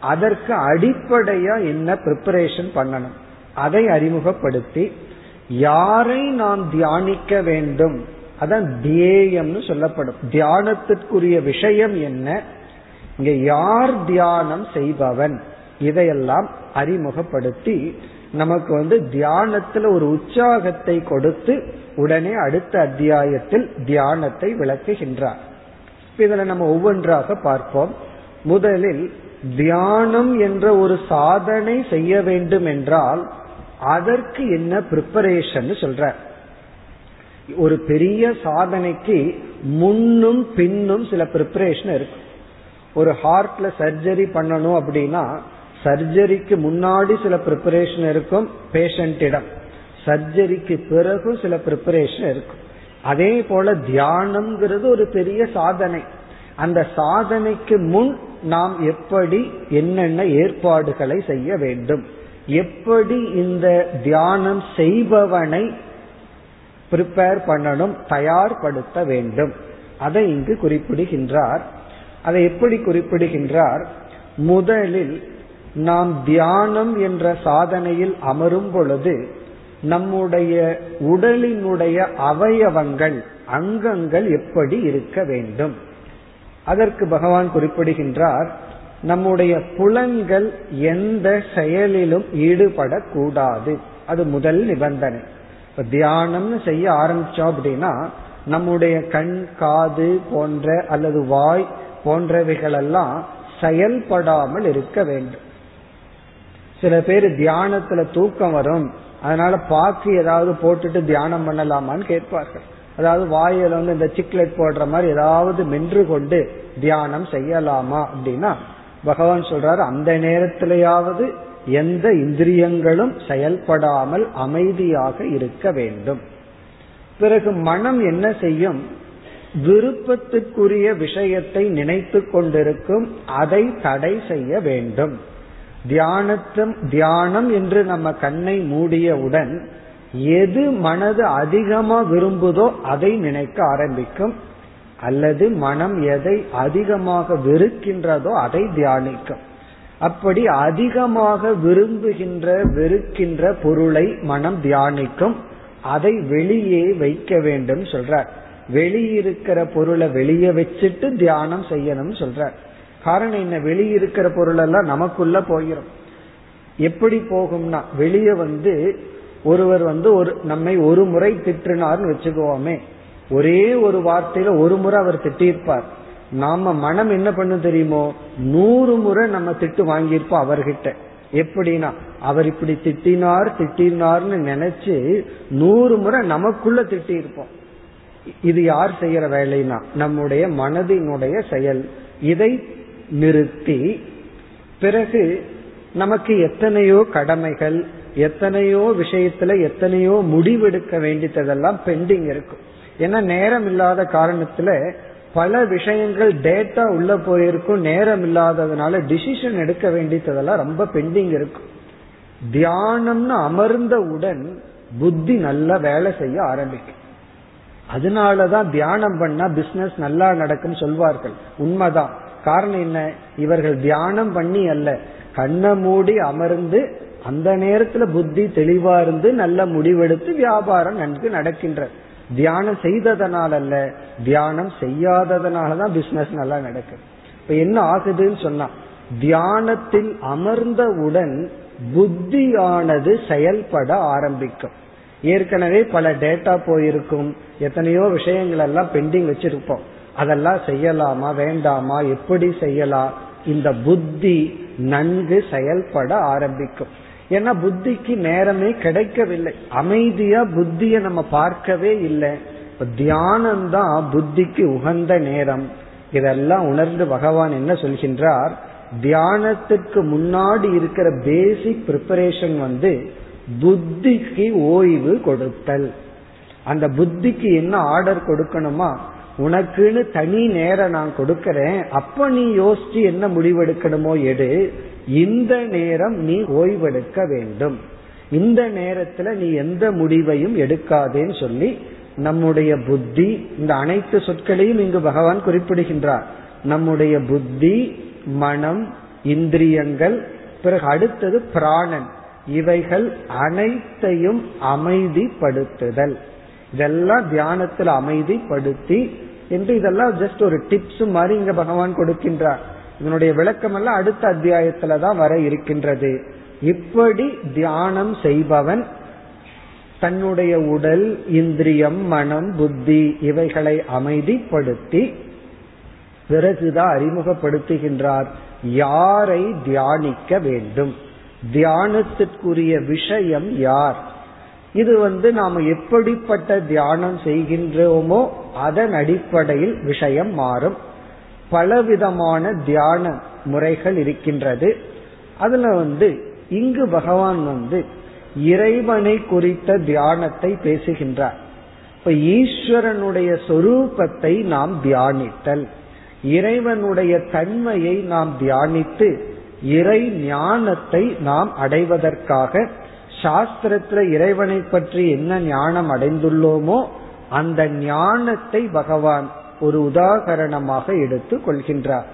அதற்கு அடிப்படையா என்ன ப்ரிப்பரேஷன் பண்ணணும்? அதை அறிமுகப்படுத்தி யாரை நாம் தியானிக்க வேண்டும்? அதான் தியேயம்னு சொல்லப்படும். தியானத்திற்குரிய விஷயம் என்ன? இங்க யார் தியானம் செய்பவன்? இதையெல்லாம் அறிமுகப்படுத்தி நமக்கு வந்து தியானத்துல ஒரு உற்சாகத்தை கொடுத்து உடனே அடுத்த அத்தியாயத்தில் தியானத்தை விளக்குகின்றார். இதுல நம்ம ஒவ்வொன்றாக பார்ப்போம். முதலில் தியானம் என்ற ஒரு சாதனை செய்ய வேண்டும் என்றால் அதற்கு என்ன பிரிப்பரேஷன் சொல்ற ஒரு பெரிய சாதனைக்கு முன்னும் பின்னும் சில ப்ரிப்பரேஷன் இருக்கு. ஒரு ஹார்ட்ல சர்ஜரி பண்ணணும் அப்படின்னா சர்ஜரிக்கு முன்னாடி சில ப்ரிப்பரேஷன் இருக்கும் பேஷண்டிடம் சர்ஜரிக்கு பிறகு சில ப்ரிப்பரேஷன் இருக்கும். அதே போல தியானம்ங்கிறது ஒரு பெரிய சாதனை. அந்த சாதனைக்கு முன் நாம் எப்படி என்னென்ன ஏற்பாடுகளை செய்ய வேண்டும்? எப்படி இந்த தியானம் செய்பவனை ப்ரிப்பேர் பண்ணணும் தயார்படுத்த வேண்டும்? அதை இங்கு குறிப்பிடுகின்றார். அதை எப்படி குறிப்பிடுகின்றார்? முதலில் நாம் தியானம் என்ற சாதனையில் அமரும் பொழுது நம்முடைய உடலினுடைய அவயவங்கள் அங்கங்கள் எப்படி இருக்க வேண்டும்? அதற்கு பகவான் குறிப்பிடுகின்றார் நம்முடைய புலன்கள் எந்த செயலிலும் ஈடுபடக்கூடாது. அது முதல் நிபந்தனை. இப்ப தியானம்னு செய்ய ஆரம்பிச்சோம் அப்படின்னா நம்முடைய கண் காது போன்ற அல்லது வாய் போன்றவைகளெல்லாம் செயல்படாமல் இருக்க வேண்டும். சில பேர் தியானத்துல தூக்கம் வரும். அதனால பாக்கு ஏதாவது போட்டுட்டு தியானம் பண்ணலாமான்னு கேட்பார்கள். அதாவது வாயில வந்து இந்த சிக்லெட் போடுற மாதிரி ஏதாவது மென்று கொண்டு தியானம் செய்யலாமா அப்படின்னா பகவான் சொல்றாரு அந்த நேரத்திலேயாவது எந்த இந்திரியங்களும் செயல்படாமல் அமைதியாக இருக்க வேண்டும். பிறகு மனம் என்ன செய்யும்? விருப்பத்துக்குரிய விஷயத்தை நினைத்து கொண்டிருக்கும் அதை தடை செய்ய வேண்டும். தியானத்தும் தியானம் என்று நம்ம கண்ணை மூடியவுடன் எது மனது அதிகமா விரும்புதோ அதை நினைக்க ஆரம்பிக்கும். அல்லது மனம் எதை அதிகமாக வெறுக்கின்றதோ அதை தியானிக்கும். அப்படி அதிகமாக விரும்புகின்ற வெறுக்கின்ற பொருளை மனம் தியானிக்கும். அதை வெளியே வைக்க வேண்டும் சொல்றார். வெளியிருக்கிற பொருளை வெளியே வச்சுட்டு தியானம் செய்யணும் சொல்றார். காரணம் என்ன? வெளியிருக்கிற பொருள் எல்லாம் நமக்குள்ள போயிடும் எப்படி போகும்னா வெளியே வந்து ஒருவர் வந்து ஒரு நம்மை ஒரு முறை திட்டினார்னு வச்சுக்கோமே. ஒரே ஒரு வார்த்தையில ஒரு முறை அவர் திட்டிருப்பார் நாம மனம் என்ன பண்ணு தெரியுமோ? நூறு முறை நம்ம திட்டு வாங்கியிருப்போம் அவர்கிட்ட. எப்படின்னா அவர் இப்படி திட்டினார் திட்டினார்னு நினைச்சு நூறு முறை நமக்குள்ள திட்டி இருப்போம் இது யார் செய்யற வேலைனா நம்முடைய மனதினுடைய செயல். இதை நிறுத்தி பிறகு நமக்கு எத்தனையோ கடமைகள் எத்தனையோ விஷயத்துல எத்தனையோ முடிவெடுக்க வேண்டியதெல்லாம் பெண்டிங் இருக்கும். ஏன்னா நேரம் இல்லாத காரணத்துல பல விஷயங்கள் டேட்டா உள்ள போயிருக்கும் நேரம் இல்லாததுனால டிசிஷன் எடுக்க வேண்டியதெல்லாம் ரொம்ப பெண்டிங் இருக்கும். தியானம்னு அமர்ந்தவுடன் புத்தி நல்லா வேலை செய்ய ஆரம்பிக்கும். அதனாலதான் தியானம் பண்ணா பிசினஸ் நல்லா நடக்கும் சொல்வார்கள். உண்மைதான். காரணம் என்ன? இவர்கள் தியானம் பண்ணி அல்ல. கண்ணை மூடி அமர்ந்து அந்த நேரத்துல புத்தி தெளிவா இருந்து நல்ல முடிவெடுத்து வியாபாரம் நன்கு நடக்கின்றது தியானம் செய்ததனால அல்ல தியானம் செய்யாததனாலதான் பிசினஸ் நல்லா நடக்குது. இப்ப என்ன ஆகுதுன்னு சொன்னா தியானத்தில் அமர்ந்தவுடன் புத்தியானது செயல்பட ஆரம்பிக்கும். ஏற்கனவே பல டேட்டா போயிருக்கும் எத்தனையோ விஷயங்கள் எல்லாம் பெண்டிங் வச்சிருப்போம். அதெல்லாம் செய்யலாமா வேண்டாமா எப்படி செய்யலாம் இந்த புத்தி நன்கு செயல்பட ஆரம்பிக்கும். ஏன்னா புத்திக்கு நேரமே கிடைக்கவில்லை. அமைதியா புத்திய நம்ம பார்க்கவே இல்லை. தியானம் தான் புத்திக்கு உகந்த நேரம். இதெல்லாம் உணர்ந்து பகவான் என்ன சொல்கின்றார்? தியானத்துக்கு முன்னாடி இருக்கிற பேசிக் ப்ரிப்பரேஷன் வந்து புத்திக்கு ஓய்வு கொடுத்தல். அந்த புத்திக்கு என்ன ஆர்டர் கொடுக்கணுமா? உனக்குன்னு தனி நேரம் நான் கொடுக்கறேன். அப்ப நீ யோசிச்சு என்ன முடிவெடுக்கணுமோ எடு. இந்த நேரம் நீ ஓய்வெடுக்க வேண்டும். இந்த நேரத்துல நீ எந்த முடிவையும் எடுக்காதேன்னு சொல்லி நம்முடைய புத்தி இந்த அனைத்து சொற்களையும் இங்கு பகவான் குறிப்பிடுகின்றார். நம்முடைய புத்தி மனம் இந்திரியங்கள் பிறகு அடுத்தது பிராணன். இவைகள் அனைத்தையும் அமைதிப்படுத்துதல். இதெல்லாம் தியானத்துல அமைதிப்படுத்தி என்று இதெல்லாம் ஜஸ்ட் ஒரு டிப்ஸ் மாதிரி இங்க பகவான் கொடுக்கின்றார். இதனுடைய விளக்கம் எல்லாம் அடுத்த அத்தியாயத்துல தான் வர இருக்கின்றது. இப்படி தியானம் செய்பவன் தன்னுடைய உடல் இந்திரியம் மனம் புத்தி இவைகளை அமைதிப்படுத்தி பிறகுதான் அறிமுகப்படுத்துகின்றார். யாரை தியானிக்க வேண்டும்? தியானத்திற்குரிய விஷயம் யார்? இது வந்து நாம எப்படிப்பட்ட தியானம் செய்கின்றோமோ அதன் அடிப்படையில் விஷயம் மாறும். பலவிதமான தியான முறைகள் இருக்கின்றது. அதுல வந்து இங்கு பகவான் வந்து இறைவனை குறித்த தியானத்தை பேசுகின்றார். இப்ப ஈஸ்வரனுடைய சொரூபத்தை நாம் தியானித்தல் இறைவனுடைய தன்மையை நாம் தியானித்து இறை ஞானத்தை நாம் அடைவதற்காக சாஸ்திரத்துல இறைவனை பற்றி என்ன ஞானம் அடைந்துள்ளோமோ அந்த ஞானத்தை பகவான் ஒரு உதாகரணமாக எடுத்து கொள்கின்றார்.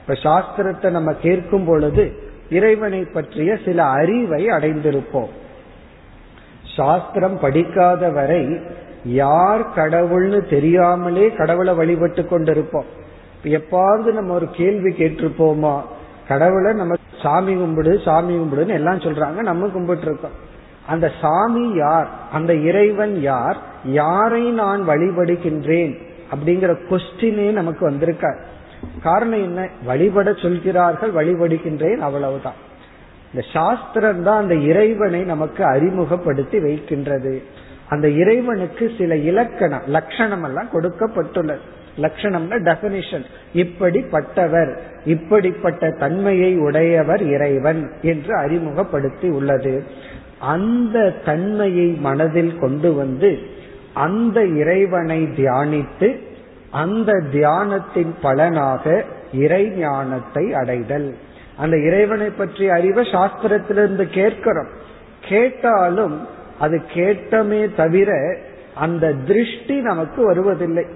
இப்ப சாஸ்திரத்தை நம்ம கேட்கும் பொழுது இறைவனை பற்றிய சில அறிவை அடைந்திருப்போம். சாஸ்திரம் படிக்காத வரை யார் கடவுள்னு தெரியாமலே கடவுளை வழிபட்டு கொண்டிருப்போம். எப்பாவது நம்ம ஒரு கேள்வி கேட்டிருப்போமா? கடவுளை நம்ம சாமி கும்பிடு சாமி கும்பிடுன்னு எல்லாம் சொல்றாங்க நம்ம கும்பிட்டு இருக்கோம் அந்த சாமி யார்? அந்த இறைவன் யார்? யாரை நான் வழிபடுகின்றேன்? அப்படிங்கிற கொஸ்டினே நமக்கு வந்திருக்கார். காரணம் என்ன? வழிபட சொல்கிறார்கள் வழிபடுகின்றேன் அவ்வளவுதான். இந்த சாஸ்திரம் தான் அந்த இறைவனை நமக்கு அறிமுகப்படுத்தி வைக்கின்றது. அந்த இறைவனுக்கு சில இலக்கணம் லட்சணம் எல்லாம் கொடுக்கப்பட்டுள்ளது. லட்சணம்னா டெபினிஷன் இப்படிப்பட்டவர் இப்படிப்பட்ட தன்மையை உடையவர் இறைவன் என்று அறிமுகப்படுத்தி உள்ளது. அந்த தன்மையை மனதில் கொண்டு வந்து அந்த இறைவனை தியானித்து அந்த தியானத்தின் பலனாக இறை ஞானத்தை அடைதல். அந்த இறைவனை பற்றிய அறிவை சாஸ்திரத்திலிருந்து கேட்கிறோம். கேட்டாலும் அது கேட்டமே தவிர அந்த திருஷ்டி நமக்கு வருவதில்லை.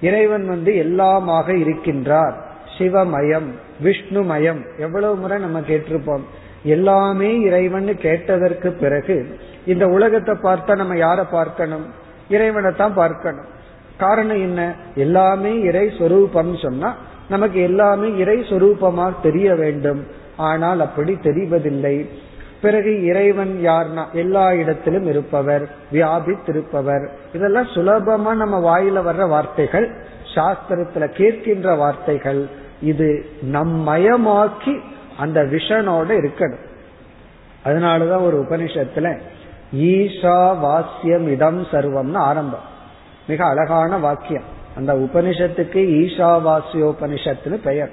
இறைவன் வந்து எல்லாமாக இருக்கின்றார். சிவமயம் விஷ்ணுமயம் எவ்வளவு முறை நம்ம கேட்டிருப்போம். எல்லாமே இறைவன் கேட்டதற்கு பிறகு இந்த உலகத்தை பார்த்தா நம்ம யார பார்க்கணும்? இறைவனை தான் பார்க்கணும். காரணம் என்ன? எல்லாமே இறை சொரூபம் சொன்னா நமக்கு எல்லாமே இறை சொரூபமா தெரிய வேண்டும். ஆனால் அப்படி தெரிவதில்லை. பிறகு இறைவன் யார்னா? எல்லா இடத்திலும் இருப்பவர் வியாபித்திருப்பவர். இதெல்லாம் சுலபமா நம்ம வாயில வர்ற வார்த்தைகள் சாஸ்திரத்துல கேட்கின்ற வார்த்தைகள். இது நம்மயமாக்கி அந்த விஷனோட இருக்கணும். அதனாலதான் ஒரு உபனிஷத்துல ஈஷா வாசியம் இடம் சர்வம்னு ஆரம்பம். மிக அழகான வாக்கியம். அந்த உபனிஷத்துக்கு ஈஷா வாசியோபனிஷத்துன்னு பெயர்.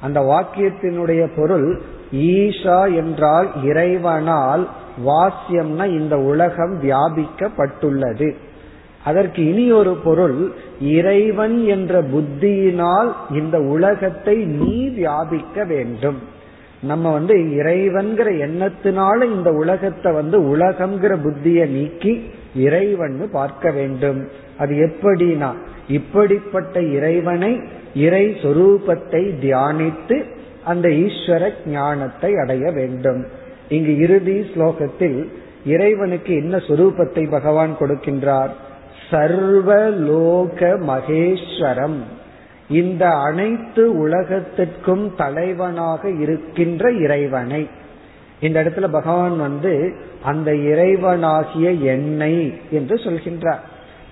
அந்த வாக்கியத்தினுடைய பொருள் ஈஷா என்றால் இறைவனால் வாசியம்னா இந்த உலகம் வியாபிக்கப்பட்டுள்ளது. அதற்கு இனி ஒரு பொருள் இறைவன் என்ற புத்தியினால் இந்த உலகத்தை நீ வியாபிக்க வேண்டும். நம்ம வந்து இறைவன்கிற எண்ணத்தினால இந்த உலகத்தை வந்து உலகம்ங்கிற புத்திய நீக்கி இறைவன் பார்க்க வேண்டும். அது எப்படினா இப்படிப்பட்ட இறைவனை இறை சொரூபத்தை தியானித்து அந்த ஈஸ்வர ஞானத்தை அடைய வேண்டும். இங்கு இறுதி ஸ்லோகத்தில் இறைவனுக்கு என்ன சொரூபத்தை பகவான் கொடுக்கின்றார்? சர்வலோக மகேஸ்வரம். இந்த அனைத்து உலகத்திற்கும் தலைவனாக இருக்கின்ற இறைவனை. இந்த இடத்துல பகவான் வந்து அந்த இறைவனாகிய என்னை என்று சொல்கின்றார்.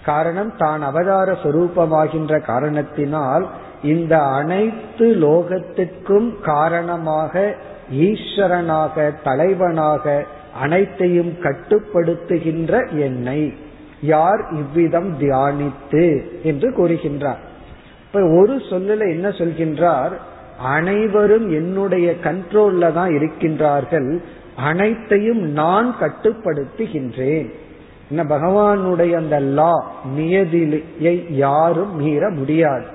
காரணம் தான் அவதார சொரூபமாகின்ற காரணத்தினால் இந்த அனைத்து லோகத்திற்கும் காரணமாக ஈஸ்வரனாக தலைவனாக அனைத்தையும் கட்டுப்படுத்துகின்ற என்னை. யார் இவ்விதம் தியானித்து? என்று கூறுகின்றார். இப்ப ஒரு சொல்லல என்ன சொல்கின்றார்? அனைவரும் என்னுடைய கண்ட்ரோல்ல தான் இருக்கின்றார்கள். அனைத்தையும் நான் கட்டுப்படுத்துகின்றேன். என்ன பகவானுடைய அந்த லா நியதியை யாரும் மீற முடியாது.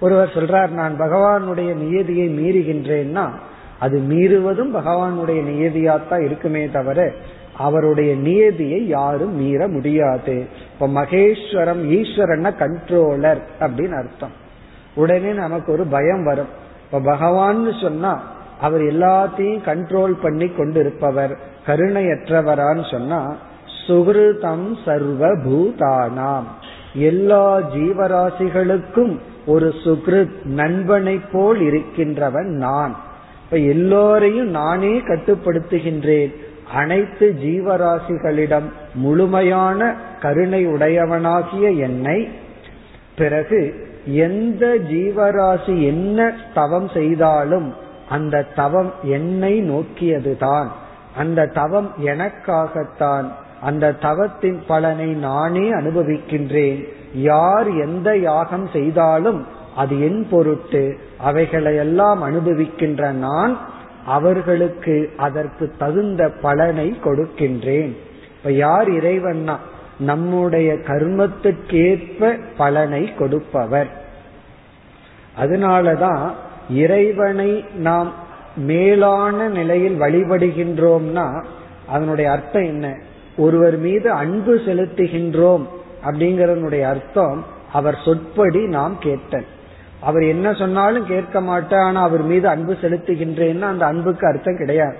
ஒருவர் சொல்றார் நான் பகவானுடைய நியதியை மீறுகின்றேன்னா அது மீறுவதும் பகவானுடைய நியதியாத்தான் இருக்குமே தவிர அவருடைய நியதியை யாரும் மீற முடியாது. இப்ப மகேஸ்வரம் ஈஸ்வரன்னா கண்ட்ரோலர் அப்படின்னு அர்த்தம். உடனே நமக்கு ஒரு பயம் வரும். இப்ப பகவான்னு சொன்னா அவர் எல்லாத்தையும் கண்ட்ரோல் பண்ணி கொண்டிருப்பவர் கருணையற்றவரான்னு சொன்னா சுகிருதம் சர்வ பூதானாம் எல்லா ஜீவராசிகளுக்கும் ஒரு சுகிருத் நண்பனை போல் இருக்கின்றவன் நான். இப்ப எல்லோரையும் நானே கட்டுப்படுத்துகின்றேன். அனைத்து ஜீவராசிகளிடம் முழுமையான கருணை உடையவனாகிய என்னை பிறகு எந்த ஜீவராசி என்ன தவம் செய்தாலும் அந்த தவம் என்னை நோக்கியதுதான். அந்த தவம் எனக்காகத்தான் அந்த தவத்தின் பலனை நானே அனுபவிக்கின்றேன். யார் எந்த யாகம் செய்தாலும் அது என் பொருட்டு அவைகளையெல்லாம் அனுபவிக்கின்ற நான் அவர்களுக்கு அதற்கு தகுந்த பலனை கொடுக்கின்றேன். இப்ப யார் இறைவன்னா? நம்முடைய கர்மத்துக்கேற்ப பலனை கொடுப்பவர். அதனாலதான் இறைவனை நாம் மேலான நிலையில் வழிபடுகின்றோம்னா அதனுடைய அர்த்தம் என்ன? ஒருவர் மீது அன்பு செலுத்துகின்றோம் அப்படிங்கறதனுடைய அர்த்தம் அவர் சொற்படி நாம் கேட்டல் அவர் என்ன சொன்னாலும் கேட்க மாட்டேன் ஆனா அவர் மீது அன்பு செலுத்துகின்றேன்னா அந்த அன்புக்கு அர்த்தம் கிடையாது.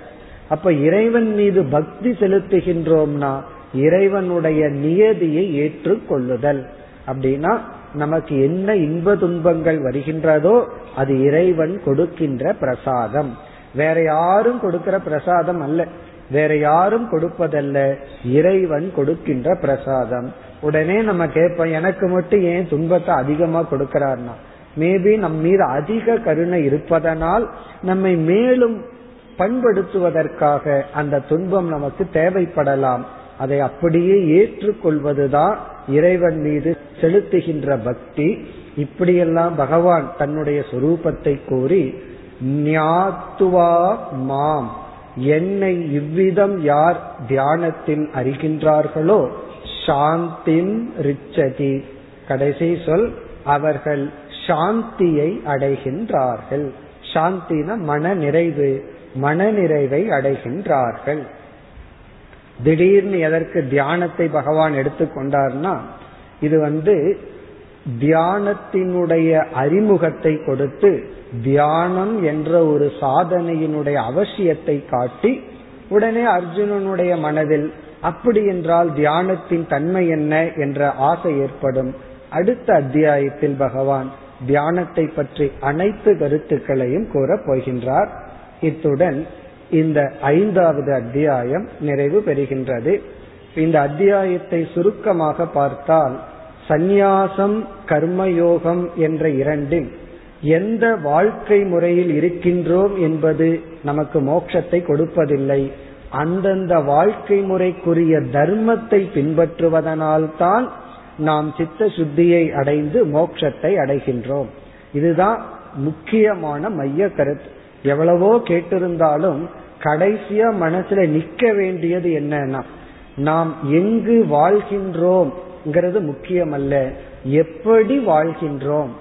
அப்ப இறைவன் மீது பக்தி செலுத்துகின்றோம்னா இறைவனுடைய நியதியை ஏற்றுக்கொள்ளுதல். அப்படின்னா நமக்கு என்ன இன்ப துன்பங்கள் வருகின்றதோ அது இறைவன் கொடுக்கின்ற பிரசாதம். வேற யாரும் கொடுக்கிற பிரசாதம் அல்ல. வேற யாரும் கொடுப்பதல்ல. இறைவன் கொடுக்கின்ற பிரசாதம். உடனே நம்ம கேட்போம் எனக்கு மட்டும் ஏன் துன்பத்தை அதிகமா கொடுக்கிறார்னா? மேபி நம் மீது அதிக கருணை இருப்பதனால் நம்மை மேலும் பண்படுத்துவதற்காக அந்த துன்பம் நமக்கு தேவைப்படலாம். அதை அப்படியே ஏற்றுக்கொள்வதுதான் இறைவன் மீது செலுத்துகின்ற பக்தி. இப்படியெல்லாம் பகவான் தன்னுடைய சொரூபத்தை கூறி ஞாத்துவா மாம். என்னை இவ்விதம் யார் தியானத்தில் அறிகின்றார்களோ சாந்தின் ரிச்சதி. கடைசி சொல் அவர்கள் சாந்தியை அடைகின்றார்கள். சாந்தின மன நிறைவு மன நிறைவை அடைகின்றார்கள். திடீர்னு எதற்கு தியானத்தை பகவான் எடுத்துக்கொண்டார்னா இது வந்து தியானத்தினுடைய அறிமுகத்தை கொடுத்து தியானம் என்ற ஒரு சாதனையினுடைய அவசியத்தை காட்டி உடனே அர்ஜுனனுடைய மனதில் அப்படி என்றால் தியானத்தின் தன்மை என்ன? என்ற ஆசை ஏற்படும். அடுத்த அத்தியாயத்தில் பகவான் தியானத்தை பற்றி அனைத்து கருத்துக்களையும் கூறப் போகின்றார். இத்துடன் இந்த ஐந்தாவது அத்தியாயம் நிறைவு பெறுகின்றது. இந்த அத்தியாயத்தை சுருக்கமாக பார்த்தால் சந்நியாசம் கர்மயோகம் என்ற இரண்டில் எந்த வாழ்க்கை முறையில் இருக்கின்றோம் என்பது நமக்கு மோட்சத்தை கொடுப்பதில்லை. அந்தந்த வாழ்க்கை முறைக்குரிய தர்மத்தை பின்பற்றுவதனால்தான் நாம் சித்த சுத்தியை அடைந்து மோட்சத்தை அடைகின்றோம். இதுதான் முக்கியமான மைய கருத்து. எவ்வளவோ கேட்டிருந்தாலும் கடைசியா மனசுல நிக்க வேண்டியது என்னன்னா நாம் எங்கு வாழ்கின்றோம் முக்கியமல்ல. எப்படி வாழ்கின்றோம்?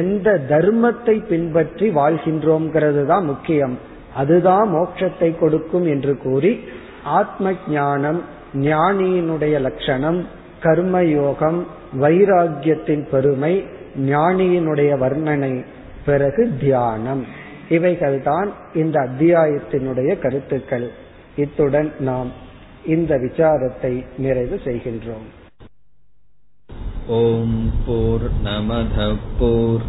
எந்த தர்மத்தை பின்பற்றி வாழ்கின்றோம்ங்கிறது தான் முக்கியம். அதுதான் மோட்சத்தை கொடுக்கும் என்று கூறி ஆத்ம ஞானம் ஞானியினுடைய லட்சணம் கர்மயோகம் வைராகியத்தின் பெருமை ஞானியினுடைய வர்ணனை பிறகு தியானம். இவைகள்தான் இந்த அத்தியாயத்தினுடைய கருத்துக்கள். இத்துடன் நாம் இந்த விசாரத்தை நிறைவு செய்கின்றோம். ஓம் போர் நமத போர்